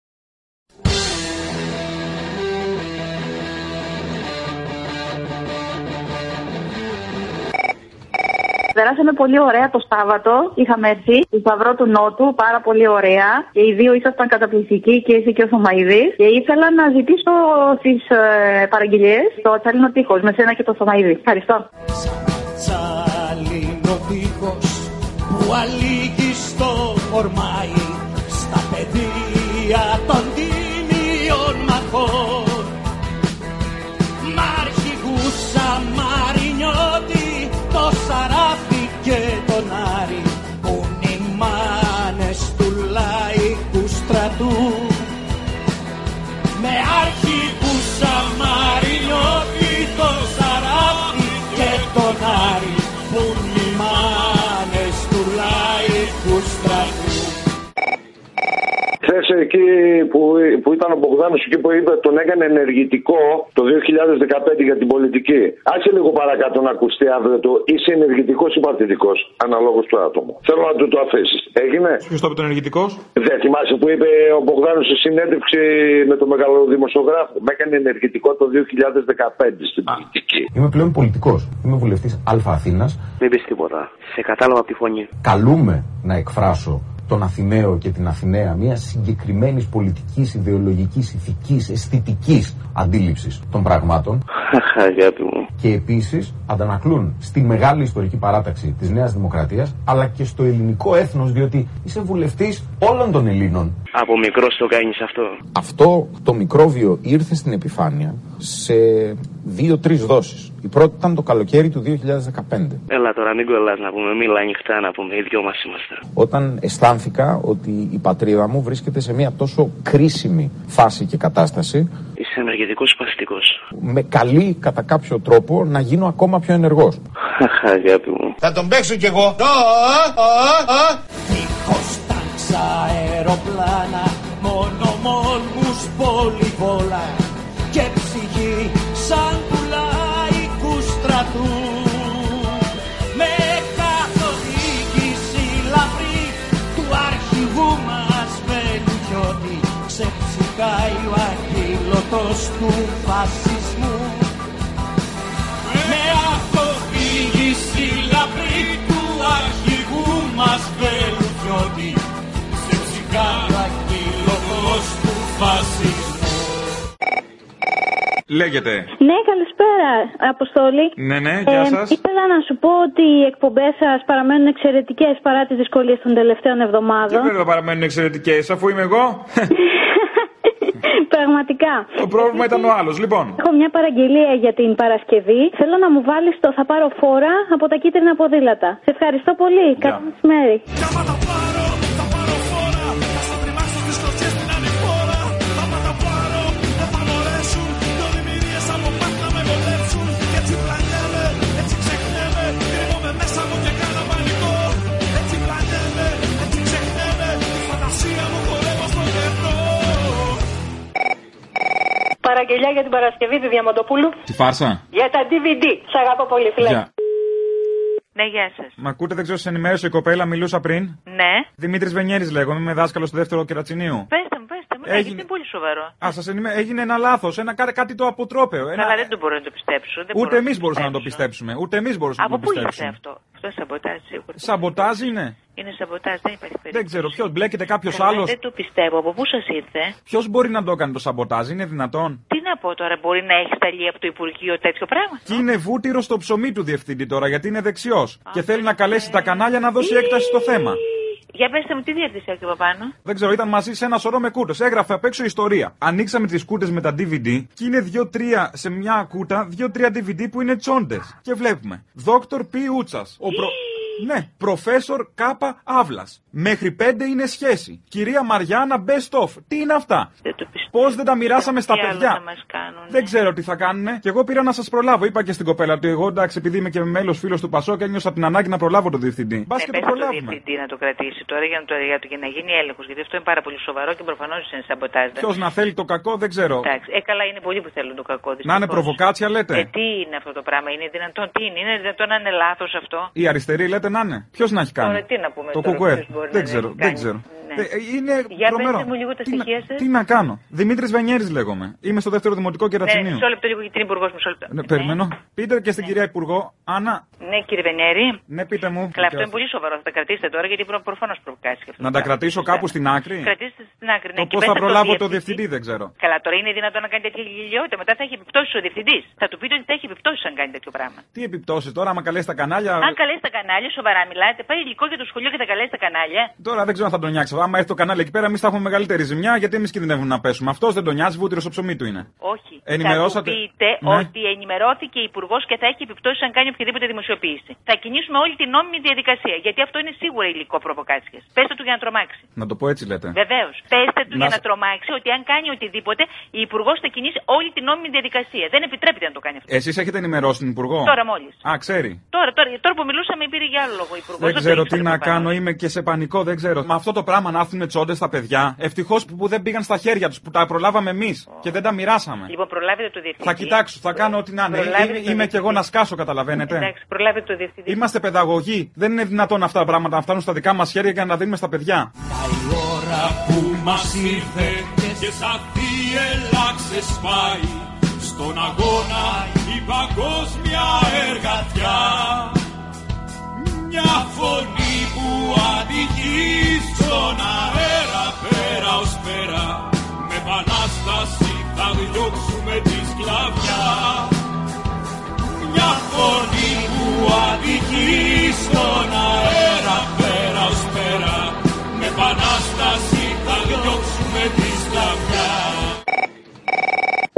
Περάσαμε πολύ ωραία το Σάββατο. Είχαμε έρθει στο Σταυρό του Νότου, πάρα πολύ ωραία. Και οι δύο ήσασταν καταπληκτικοί και εσύ και ο Θωμαίδης. Και ήθελα να ζητήσω τις ε, παραγγελίες το Τσαλίνο Τείχος με σένα και το Θωμαίδη. Ευχαριστώ. Τσαλίνο τείχος που αλήγει στο ορμάι στα πεδία των τίμιων μαχών εκεί που, που ήταν ο Μπογδάνος, εκεί που είπε τον έκανε ενεργητικό το 2015 για την πολιτική. Άσε λίγο παρακάτω να ακουστεί αύριο το είσαι ενεργητικός ή παθητικός, αναλόγως του άτομου. Θέλω να του το αφήσεις. Έγινε; Ποιος το είπε τον ενεργητικός; Δεν θυμάσαι που είπε ο Μπογδάνος σε συνέντευξη με τον μεγάλο δημοσιογράφο. Με έκανε ενεργητικό το 2015 στην πολιτική. Είμαι πλέον πολιτικός. Είμαι βουλευτής Α Αθήνας. Μην πεις τίποτα. Σε κατάλαβα από τη φωνή. Καλούμε να εκφράσω τον Αθηναίο και την Αθηναία μια συγκεκριμένης πολιτικής, ιδεολογικής, ηθικής, αισθητικής αντίληψης των πραγμάτων. Αγάπη μου. Και επίσης αντανακλούν στη μεγάλη ιστορική παράταξη της Νέας Δημοκρατίας αλλά και στο ελληνικό έθνος, διότι είσαι βουλευτής όλων των Ελλήνων. Από μικρός το κάνεις αυτό; Αυτό το μικρόβιο ήρθε στην επιφάνεια σε δύο-τρεις δόσεις. Η πρώτη ήταν το καλοκαίρι του 2015. Έλα τώρα μην κολλάς να πούμε. Μίλα ανοιχτά να πούμε. Οι δυο μας είμαστε. Όταν αισθάνθηκα ότι η πατρίδα μου βρίσκεται σε μια τόσο κρίσιμη φάση και κατάσταση, Είσαι ενεργητικός παθητικός. με καλεί κατά κάποιο τρόπο να γίνω ακόμα πιο ενεργός. Αγάπη μου. Θα τον παίξω κι εγώ. Δίχως τάξα αεροπλάνα Μόνο μόλμους στρατού Με καθοδήγηση λαμπρή Του αρχηγού μας Βελουχιώτη Ξεψυχάει ο αγγίλωτος του φασισμού με αυτοδιήγηση λαμπρή του αρχηγού μας Βελουχιώτη σε ψυχάρα κυλωτός του φασισμού. Λέγεται. Ναι, καλησπέρα, Αποστόλη. Ναι, ναι, γεια σας. Ήθελα να σου πω ότι οι εκπομπές σας παραμένουν εξαιρετικές παρά τις δυσκολίες των τελευταίων Και εβδομάδων. βέβαια παραμένουν εξαιρετικές, αφού είμαι εγώ. Πραγματικά. Το πρόβλημα ήταν ο άλλος. Λοιπόν, Έχω μια παραγγελία για την Παρασκευή. Θέλω να μου βάλεις το Θα πάρω φόρα από τα κίτρινα ποδήλατα. Σε ευχαριστώ πολύ. Καλό μεσημέρι. Παραγγελιά για την Παρασκευή του Διαμαντοπούλου. τη φάρσα. Για τα DVD. Σ' αγαπώ πολύ, φίλε. Γεια. Ναι, γεια σας. Μ' ακούτε, δεν ξέρω, σε ενημέρωσε η κοπέλα, μιλούσα πριν. Ναι. Δημήτρης Βενιέρης λέγομαι, είμαι δάσκαλος στο δεύτερο κερατσινίου. Πέστε μου, πέστε μου. Ναι, Έγινε. γιατί είναι πολύ σοβαρό. Α, σας ενημέρω, έγινε ένα λάθος, ένα, κάτι, κάτι το αποτρόπαιο. Ένα... Καλά, δεν το μπορώ να το πιστέψω. Δεν Ούτε μπορώ εμεί το μπορούσαμε να το πιστέψω. πιστέψουμε. Ούτε εμείς μπορούσαμε Από να το πού ήρθε πιστέψουμε. αυτό; Αυτό είναι σαμποτάζ σίγουρα. Σαμποτάζ είναι. Είναι σαμποτάζ, δεν υπάρχει περίπτωση. Δεν ξέρω, ποιος μπλέκεται κάποιος Καλά, άλλος. Δεν το πιστεύω. Από πού σας ήρθε; Ποιος μπορεί να το κάνει το σαμποτάζ, είναι δυνατόν; Τι να πω τώρα, μπορεί να έχει σταλεί από το Υπουργείο τέτοιο πράγμα; Και είναι βούτυρος στο ψωμί του διευθυντή τώρα, γιατί είναι δεξιός. Και θέλει να καλέσει τα κανάλια να δώσει έκταση στο θέμα. Για πέστε μου, τι διεύθυνση έχει από πάνω. Δεν ξέρω, ήταν μαζί σε ένα σωρό με κούτε. Έγραφε απ' έξω ιστορία. Ανοίξαμε τις κούτε με τα DVD και είναι δύο-τρία σε μια κούτα, δύο-τρία DVD που είναι τσόντες. Και βλέπουμε. Δόκτωρ Π. Ούτσας. Ο προ... Ναι, προφέσορ Κάπα Αύλα. Μέχρι πέντε είναι σχέση. Κυρία Μαριάννα Best of. Τι είναι αυτά; Πώς δεν τα μοιράσαμε στα Τι άλλο παιδιά; θα μας κάνουν. Δεν ξέρω τι θα κάνουν. Και εγώ πήρα να σας προλάβω. Είπα και στην κοπέλα ότι εγώ εντάξει, επειδή είμαι και μέλος φίλος του Πασό και ένιωσα την ανάγκη να προλάβω τον διευθυντή. Μπας Ε, και το πες το προλάβουμε. διευθυντή να το κρατήσει τώρα για να, το, για, το, για να γίνει έλεγχος. Γιατί αυτό είναι πάρα πολύ σοβαρό και προφανώς είναι σαμποτάζ. Ποιος να θέλει το κακό δεν ξέρω. Εντάξει, ε, καλά είναι πολλοί που θέλουν το κακό. Να είναι δυστυχώς. προβοκάτσια λέτε; Ε, τι είναι αυτό το πράγμα, είναι δυνατόν, τι είναι, είναι δυνατόν να είναι λάθος αυτό; Η αριστερή λέτε να είναι. Ποιος να έχει κάνει; Τώρα τι να πούμε το τώρα, κουκουέ. ποιος μπορεί Δεν να ξέρω, έχει δεν κάνει. ξέρω. Ναι. Ε, είναι Για τρομερό. πέστε μου λίγο τα Τι να- στοιχεία σας. Τι να κάνω. Δημήτρης Βενιέρης λέγομαι. Είμαι στο δεύτερο δημοτικό Ναι, κερατσινίου. μισό λεπτό λίγο για την υπουργός μου, μισό λεπτό. Ναι, περιμένω. Πείτε και στην κυρία Υπουργό, Άννα. Ναι, κύριε Βενέρη. Ναι, πείτε μου. Καλά, αυτό είναι πολύ σοβαρό. Θα τα κρατήσετε τώρα γιατί προ, προφανώς προβοκάσει. αυτό Να το τα πράγμα. κρατήσω κάπου στην άκρη; Κρατήστε στην άκρη. Ναι, Το και πώς πέστε θα στο προλάβω το διευθυντή. διευθυντή δεν ξέρω. Καλά, τώρα είναι δυνατόν να κάνει τέτοια γελιότητα. Μετά θα έχει επιπτώσεις ο διευθυντής. Θα του πείτε ότι θα έχει επιπτώσεις αν κάνει τέτοιο πράγμα. Τι επιπτώσεις τώρα, άμα καλέσει τα κανάλια; Αν καλέσει τα κανάλια, σοβαρά μιλάτε, πάει υλικό για το σχολείο και θα καλέσει τα κανάλια. Τώρα δεν ξέρω αν θα τον νιάξει. Άμα έρθει το κανάλι εκεί πέρα, εμείς θα έχουμε μεγαλύτερη ζημιά γιατί εμείς κινδυνεύουμε να πέσουμε. Αυτός δεν τον νοιάζει, βούτυρο στο ψωμί του είναι. Όχι. Ενημερώσατε. Θα του πείτε Ναι. ότι ενημερώθηκε η Υπουργός και θα έχει επιπτώσεις αν κάνει οποιαδήποτε δημοσιοποίηση. Θα κινήσουμε όλη την νόμιμη διαδικασία. Γιατί αυτό είναι σίγουρα υλικό προβοκάτσια. Πέστε του για να τρομάξει. Να το πω έτσι λέτε. Βεβαίως. Πέστε του Να για σ- να τρομάξει ότι αν κάνει οτιδήποτε, η Υπουργός θα κινήσει όλη την νόμιμη διαδικασία. Δεν επιτρέπεται να το κάνει αυτό. Εσείς έχετε ενημερώσει την Υπουργό; Τώρα μόλις. Α, ξέρει. Τώρα, τώρα, τώρα που μιλούσαμε πήρε για άλλο λόγο η Υπουργός. Δεν ξέρω τι να κάνω, είμαι και σε πανικό, δεν ξέρω. Με αυτό το πράγμα να έρθουν τσόντες στα παιδιά. Ευτυχώς που, που δεν πήγαν στα χέρια τους, που τα προλάβαμε εμείς και δεν τα μοιράσαμε. Λοιπόν, προλάβετε το διευθυντή. Θα κοιτάξω, θα κάνω ό,τι να είναι. Προλάβετε Είμαι, το είμαι κι εγώ να σκάσω, καταλαβαίνετε. Εντάξει, προλάβετε το διευθυντή. Είμαστε παιδαγωγοί. Δεν είναι δυνατόν αυτά τα πράγματα να φτάνουν στα δικά μας χέρια και να τα δίνουμε στα παιδιά. Η ώρα που μας ήρθε και σαν θύελα ξεσπάει στον αγώνα η παγκόσμια εργατιά μια φωνή που αντικεί στον αέρα πέρα ως πέρα. Με επανάσταση θα διώξουμε τη σκλαβιά. Μια φωνή που αντικεί στον αέρα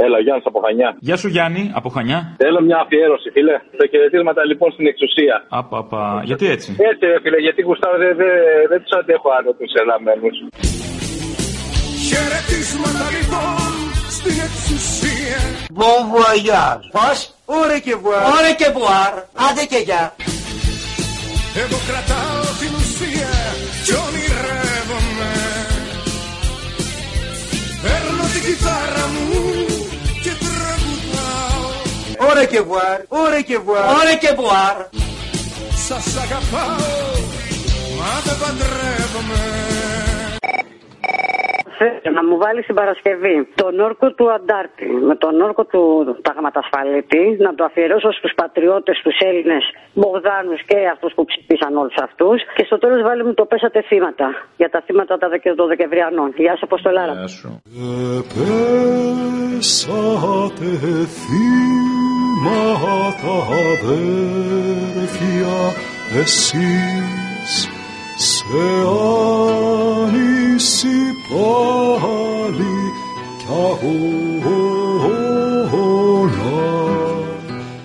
Έλα, Γιάννη από Χανιά. Γεια σου Γιάννη, από Χανιά. Θέλω μια αφιέρωση, φίλε. Τα χαιρετίσματα λοιπόν στην εξουσία. Απαπα. Γιατί έτσι; Έτσι, ρε, φίλε, γιατί γουστάρω, δεν δε, δεν τους αντέχω άλλο τους ελαμμένου. Χαιρετίσματα λοιπόν στην εξουσία Bon voyage. Πώς; Ωρε και βουάρ. Ωρε και βουάρ. Άντε και γεια. Εγώ κρατάω Ωρε και βουάρ, ωρε και βουάρ, ωρε και βουάρ. Σας αγαπάω, μα δεν παντρεύομαι Θέλω να μου βάλεις την Παρασκευή τον όρκο του Αντάρτη με τον όρκο του Ταγματασφαλίτη να το αφιερώσω στους πατριώτες, του Έλληνες Μπογδάνους και αυτούς που ψηφίσαν όλους αυτούς. Και στο τέλος βάλει μου το πέσατε θύματα για τα θύματα των Δεκεμβριανών. Γεια σα, Αποστολάρα. Γεια σου. Πέσατε θύματα αδέρφια εσείς σε άνηση πάλι κι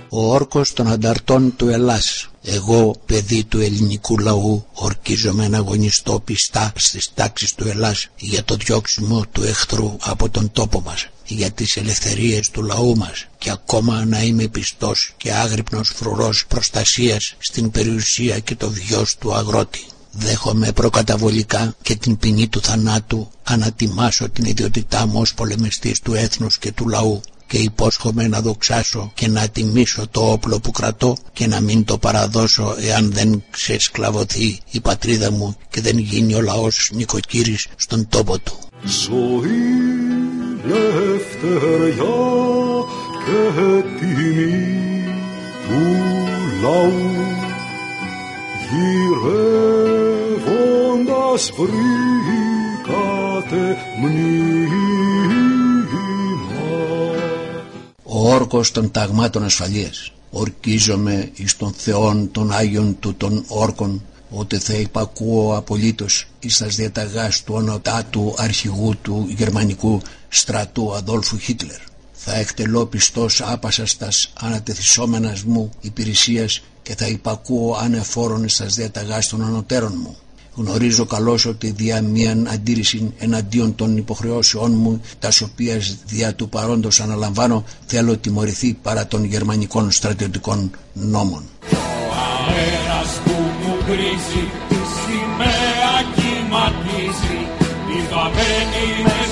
Ο όρκος των ανταρτών του Ελλάς εγώ παιδί του ελληνικού λαού ορκίζομαι να αγωνιστώ πιστά στις τάξεις του Ελλάς για το διώξιμο του εχθρού από τον τόπο μας για τις ελευθερίες του λαού μας και ακόμα να είμαι πιστός και άγρυπνος φρουρός προστασίας στην περιουσία και το βιός του αγρότη. Δέχομαι προκαταβολικά και την ποινή του θανάτου ανατιμάσω την ιδιότητά μου ως πολεμιστής του έθνους και του λαού και υπόσχομαι να δοξάσω και να τιμήσω το όπλο που κρατώ και να μην το παραδώσω εάν δεν ξεσκλαβωθεί η πατρίδα μου και δεν γίνει ο λαός νοικοκύρης στον τόπο του. Ζωή, λευτεριά και τιμή του λαού γυρεύοντας βρήκατε μνήμα Ο όρκος των ταγμάτων ασφαλείας ορκίζομαι εις τον Θεόν των Άγιων του των όρκων ότι θα υπακούω απολύτως εις τας διαταγάς του ονοτάτου αρχηγού του γερμανικού στρατού Αδόλφου Χίτλερ. Θα εκτελώ πιστός άπασας τας ανατεθισόμενας μου υπηρεσίας και θα υπακούω ανεφόρον στα διαταγάς των ανωτέρων μου. Γνωρίζω καλώς ότι δια μίαν αντίρρηση εναντίον των υποχρεώσεών μου, τας οποίας δια του παρόντος αναλαμβάνω, θέλω τιμωρηθεί παρά των γερμανικών στρατιωτικών νόμων. Ο αέρας που μου κρίζει, τη σημαία κυματίζει, βαμμένη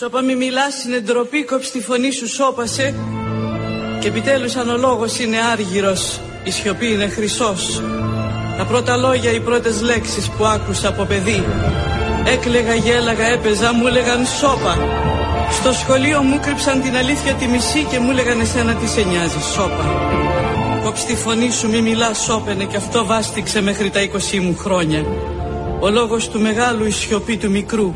Σώπα μη μιλάς είναι ντροπή, κόψ τη φωνή σου σώπασε. Και επιτέλους αν ο λόγος είναι άργυρος, η σιωπή είναι χρυσός. Τα πρώτα λόγια, οι πρώτες λέξεις που άκουσα από παιδί. Έκλεγα, γέλαγα, έπαιζα, μου έλεγαν σώπα. Στο σχολείο μου κρύψαν την αλήθεια τη μισή και μου έλεγαν εσένα τι σε νοιάζει, σώπα. Κόψ τη φωνή σου, μη μιλάς, σώπαινε και αυτό βάστηξε μέχρι τα 20 μου χρόνια. Ο λόγος του μεγάλου, η σιωπή του μικρού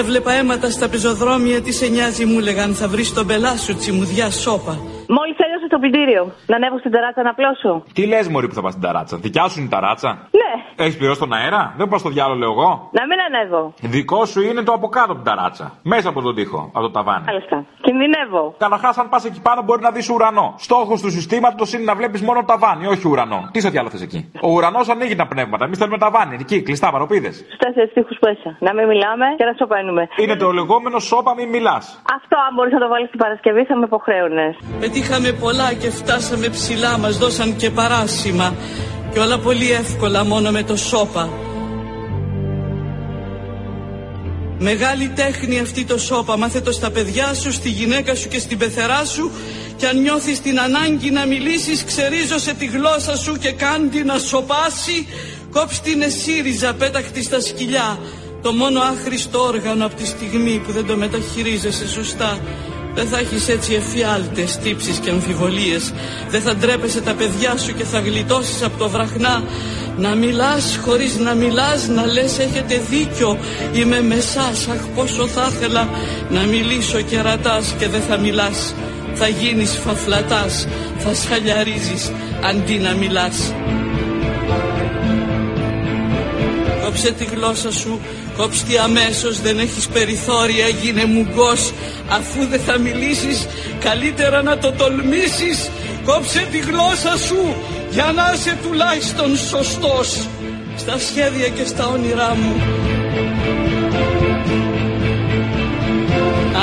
Έβλεπα αίματα στα πεζοδρόμια, τι σε νοιάζει μου λέγαν θα βρεις τον πελά σου τσιμουδιά σώπα. Μόλις τέλειωσε το πλυντήριο. Να ανέβω στην ταράτσα να πλώσω. Τι λες, Μωρή που θα πας στην ταράτσα. Δικιά σου είναι η ταράτσα; Ναι. Έχεις πληρώσει τον αέρα; Δεν πας στο διάλογο, λέω εγώ. Να μην ανέβω. Δικό σου είναι το από κάτω από την ταράτσα. Μέσα από τον τοίχο, από το ταβάνι. Μάλιστα. Κινδυνεύω. Καταρχάς, αν πας εκεί πάνω μπορεί να δεις ουρανό. Στόχος του συστήματος είναι να βλέπεις μόνο ταβάνι, όχι ουρανό. Τι σε διάλογο εκεί; Ο ουρανός ανοίγει τα πνεύματα. Εμείς θέλουμε ταβάνι. Εκεί, κλειστά παροπίδε. Στου τέσσερι τείχου μέσα. Να μην μιλάμε και να σοπαίνουμε. Είναι το λεγόμενο σώπα μην μιλάς. Αυτό, αν μπορείς να το βάλεις την Παρασκευή, θα με υποχρέωνες. Πετύχαμε πολλά και φτάσαμε ψηλά, μας δώσαν και παράσημα και όλα πολύ εύκολα μόνο με το σώπα. Μεγάλη τέχνη αυτή το σώπα, μάθε το στα παιδιά σου, στη γυναίκα σου και στην πεθερά σου και αν νιώθεις την ανάγκη να μιλήσεις, ξερίζωσε τη γλώσσα σου και κάντι να σοπάσει, κόψ την εσύριζα, πέταχτη στα σκυλιά, το μόνο άχρηστο όργανο από τη στιγμή που δεν το μεταχειρίζεσαι σωστά. Δεν θα έχεις έτσι εφιάλτες, τύψεις και αμφιβολίες. Δεν θα ντρέπεσαι τα παιδιά σου και θα γλιτώσεις από το βραχνά. Να μιλάς χωρίς να μιλάς, να λες έχετε δίκιο. Είμαι με εσάς, αχ πόσο θα ήθελα να μιλήσω και ρατάς και δεν θα μιλάς. Θα γίνεις φαφλατάς, θα σχαλιαρίζεις αντί να μιλάς. Κόψε τη γλώσσα σου, κόψε τη αμέσως, δεν έχεις περιθώρια, γίνε μουγκός. Αφού δεν θα μιλήσεις, καλύτερα να το τολμήσεις. Κόψε τη γλώσσα σου, για να είσαι τουλάχιστον σωστός. Στα σχέδια και στα όνειρά μου.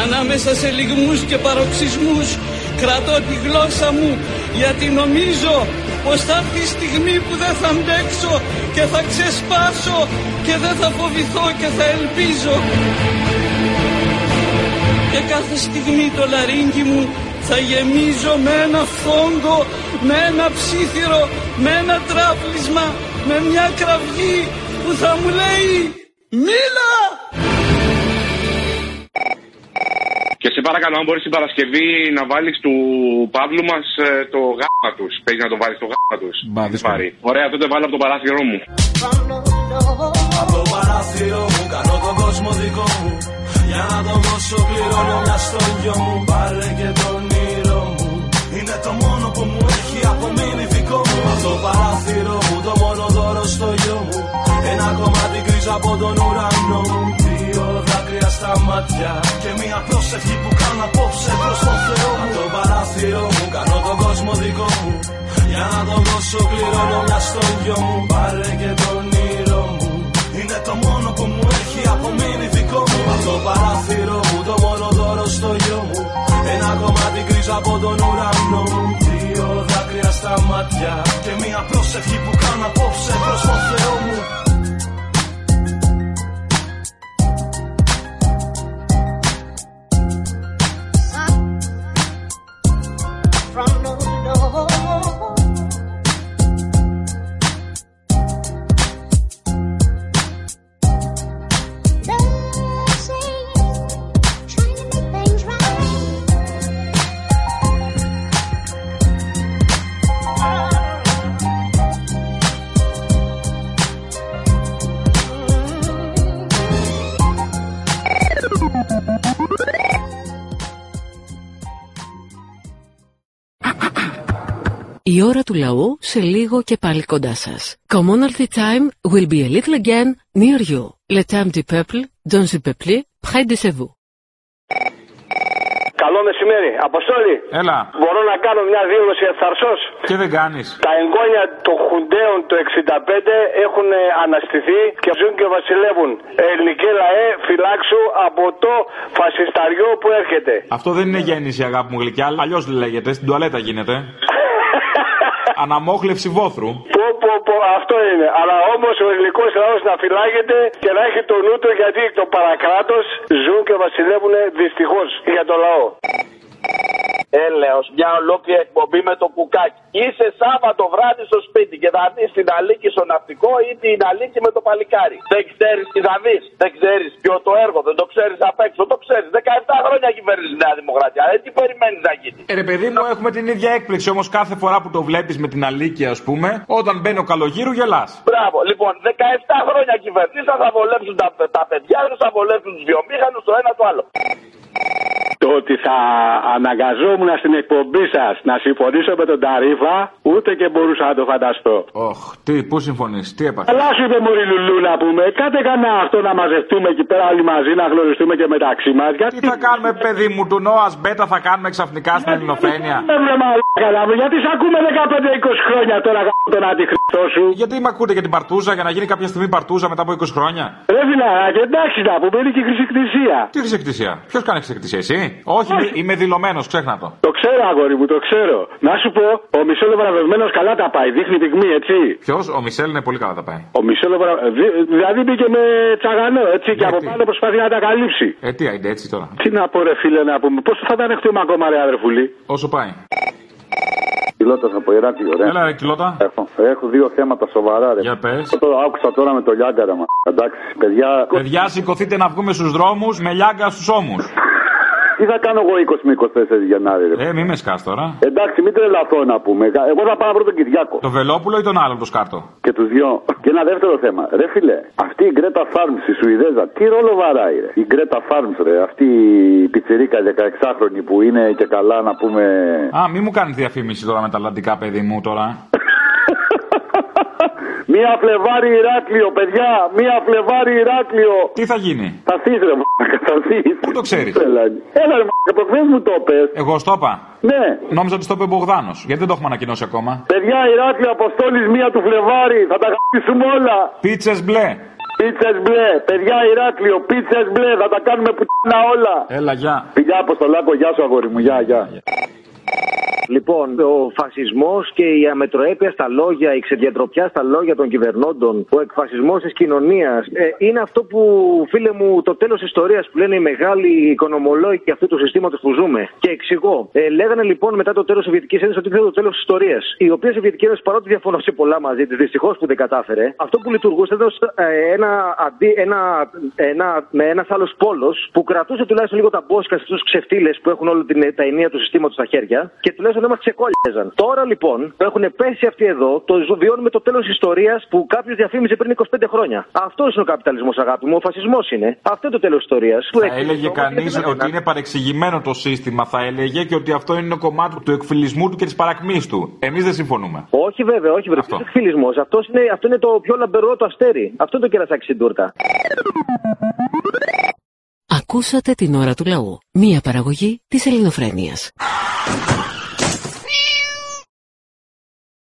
Ανάμεσα σε λιγμούς και παροξισμούς, Κρατώ τη γλώσσα μου γιατί νομίζω πως θα έρθει η στιγμή που δεν θα αντέξω και θα ξεσπάσω και δεν θα φοβηθώ και θα ελπίζω. Και κάθε στιγμή το λαρίνκι μου θα γεμίζω με ένα φόγκο, με ένα ψήθυρο, με ένα τράπλισμα, με μια κραυγή που θα μου λέει «Μίλα!» Και σε παρακαλώ, αν μπορείς την Παρασκευή να βάλεις του Παύλου μας το γάμα τους. Παίζει να το βάλεις το γάμα τους. Μπα, δύσκολο. Ωραία, τότε βάλω από το παράθυρό μου. Από το παράθυρο μου κάνω τον κόσμο δικό μου Για να τον δώσω κληρώνω μια στο γιο μου Πάρε και τον όνειρο μου Είναι το μόνο που μου έχει απομείνει δικό μου Από το παράθυρο μου το μόνο δώρο στο γιο μου Ένα κομμάτι γκρίζα από τον ουρανό μου Δύο δάκρυα στα μάτια Και μια πρόσευχη που κάνω απόψε προς το Θεό μου. Από το παράθυρο μου κάνω τον κόσμο δικό μου. Για να τον δώσω κληρώνω μια στο γιο μου. Πάρε και τον όνειρο μου. Είναι το μόνο που μου έχει απομείνει δικό μου. Από το παράθυρο μου το μόνο δώρο στο γιο μου. Ένα κομμάτι γκρίζα από τον ουρανό μου. Δύο δάκρυα στα μάτια Και μια πρόσευχη που κάνω απόψε προς το Θεό μου Η ώρα του λαού σε λίγο και πάλι κοντά σας. Commonalty time will be a little again near you. Le temps du peuple, dans le peuple, près de chez vous. Καλό μεσημέρι. Αποστόλη. Έλα. Μπορώ να κάνω μια δήλωση ευθαρσός. Και δεν κάνεις; Τα εγγόνια των Χουντέων του 65 έχουν αναστηθεί και ζουν και βασιλεύουν. Ελληνική λαέ, φυλάξου από το φασισταριό που έρχεται. Αυτό δεν είναι γέννηση, αγάπη μου γλυκιά. Αλλιώς λέγεται. Στην τουαλέτα γίνεται. Αναμόχλευση βόθρου. Πω, πω, πω, αυτό είναι. Αλλά όμως ο ελληνικός λαός να φυλάγεται και να έχει το νου του γιατί το παρακράτος ζουν και βασιλεύουν δυστυχώς για το λαό. Έλεος, μια ολόκληρη εκπομπή με το κουκάκι. Είσαι Σάββατο βράδυ στο σπίτι και θα δεις την Αλίκη στο ναυτικό ή την Αλίκη με το παλικάρι. Δεν ξέρεις τι θα δεις. Δεν ξέρεις ποιο το έργο. Δεν το ξέρεις απ' έξω. Το ξέρεις. 17 χρόνια κυβέρνηση Νέα Δημοκρατία. Ε, τι περιμένεις να γίνει. Ε, ρε παιδί μου, έχουμε την ίδια έκπληξη όμως κάθε φορά που το βλέπεις με την Αλίκη, ας πούμε, όταν μπαίνει ο καλογύρου γελάς. Μπράβο. Λοιπόν, 17 χρόνια κυβερνήσει θα βολέψουν τα, τα παιδιά τους, θα βολέψουν τους βιομήχανους, το ένα το άλλο. Το ότι θα αναγκαζόμουν στην εκπομπή σας να συμφωνήσω με τον Ταρίφα, ούτε και μπορούσα να το φανταστώ. Οχ, τι, πού συμφωνείς, τι έπαθες; Αλλά σου είπε Μωρή Λουλού να πούμε, κάτε κανένα αυτό να μαζευτούμε εκεί πέρα όλοι μαζί, να γνωριστούμε και μεταξύ μας. Γιατί... Τι θα κάνουμε, παιδί μου, του Νόας Μπέτα θα κάνουμε ξαφνικά στην Ελληνοφρένεια; Δεν με μαλάκα μου, γιατί σε ακούμε 15-20 χρόνια τώρα γάμο τον αντιχρηστό σου; Γιατί με ακούτε για την παρτούζα, για να γίνει κάποια στιγμή παρτούζα μετά από 20 χρόνια; Ρε φιλαράκι, εντάξει να πούμε, είναι και η χρυσή εκκλησία. Τι χρυσή εκκλησία, ποιος κάνει χρυσή εκκλησία, εσύ; Όχι, είμαι- είμαι δηλωμένος, ξέχνα το. Το ξέρω, αγόρι μου, το ξέρω. Να σου πω, ο Μισελ βραβευμένος καλά τα πάει, δείχνει πυγμή, έτσι. Ποιος, ο Μισελ είναι πολύ καλά τα πάει. Ο Μισελ βρα... δη- δηλαδή μπήκε με τσαγανό, έτσι, και από πάνω προσπαθεί να τα καλύψει. Ε, τι άιντε έτσι τώρα. Τι να πω, ρε φίλε, να πούμε, πώς θα τα ανεχτούμε ακόμα, ρε αδερφούλη; Όσο πάει. Κιλότα από Ηράκλειο, ρε. Έλα, ρε, κιλότα. Έχω, έχω δύο θέματα σοβαρά, ρε. Για πες. Το άκουσα τώρα με το Λιάγκαρα, μα. Εντάξει, παιδιά. Παιδιά, σηκωθείτε να βγούμε στους δρόμους με λιάγκα στους ώμους. Τι θα κάνω εγώ 20 με 24 Γενάρη, ρε. Ε, μη με σκάς τώρα. Εντάξει, μην τρελαθώ να πούμε. Εγώ θα πάω να βρω τον Κυριάκο. Το Βελόπουλο ή τον άλλον το σκάρτο; Και τους δυο. Και ένα δεύτερο θέμα. Ρε φίλε, αυτή η Γκρέτα Farms, η Σουηδέζα, τι ρόλο βαράει, ρε; Η Γκρέτα Farms, ρε. Αυτή η πιτσιρίκα 16χρονη που είναι και καλά να πούμε. Α, μη μου κάνεις διαφήμιση τώρα με τα λαντικά, παιδί μου τώρα. Μία Φλεβάρι Ηράκλειο, παιδιά! Μία Φλεβάρι Ηράκλειο! Τι θα γίνει; Θα θείς ρε μαλάκα, θα θείς. Πού το ξέρεις; Έλα, έλα ρε μαλάκα, προχθές μου το πες. Εγώ στο είπα. Ναι. Νόμιζα ότι στο είπε ο Μπογδάνος. Γιατί δεν το έχουμε ανακοινώσει ακόμα. Παιδιά Ηράκλειο, Αποστόλης μία του Φλεβάρι, θα τα γαμίσουμε όλα. Πίτσες μπλε. Πίτσες μπλε, παιδιά Ηράκλειο, πίτσες μπλε, θα τα κάνουμε πουτίνα όλα. Έλα, γεια. Φιλιά Αποστολάκο, γεια σου αγόρι μου, γεια, γεια. Λοιπόν, ο φασισμός και η αμετροέπεια στα λόγια, η ξεδιατροπιά στα λόγια των κυβερνώντων, ο εκφασισμός της κοινωνίας, ε, είναι αυτό που, φίλε μου, το τέλος ιστορίας που λένε οι μεγάλοι οικονομολόγοι αυτού του συστήματος που ζούμε. Και εξηγώ. Ε, λέγανε λοιπόν μετά το τέλος της Σοβιετικής Ένωσης ότι θέλει το τέλος της ιστορίας. Η οποία Σοβιετική Ένωση, παρότι διαφωνώ σε πολλά μαζί της, δυστυχώς που δεν κατάφερε, αυτό που λειτουργούσε ήταν ως, ε, ένα, αντί, ένα, ένα, με ένας άλλος πόλος που κρατούσε τουλάχιστον λίγο τα μπόσκα σε αυτού του ξεφτύλες που έχουν όλη την τα ενία του συστήματος στα χέρια και τουλάχιστον δεν μας ξεκόλιαζαν. Τώρα λοιπόν που έχουν πέσει αυτοί εδώ, το ζω- βιώνουμε το τέλος ιστορίας που κάποιος διαφήμιζε πριν 25 χρόνια. Αυτό είναι ο καπιταλισμός, αγάπη μου. Ο φασισμός είναι. Αυτό είναι το τέλος ιστορίας. Θα έλεγε κανείς ότι είναι παρεξηγημένο το σύστημα, θα έλεγε και ότι αυτό είναι κομμάτι του εκφυλισμού του και της παρακμής του. Εμείς δεν συμφωνούμε. Όχι βέβαια, όχι βέβαια. Αυτό είναι εκφυλισμός; Αυτός είναι, αυτό είναι το πιο λαμπερό το αστέρι. Αυτό είναι το κερασάκι στην τούρτα. Ακούσατε την ώρα του λαού. Μία παραγωγή της ελληνοφρένειας.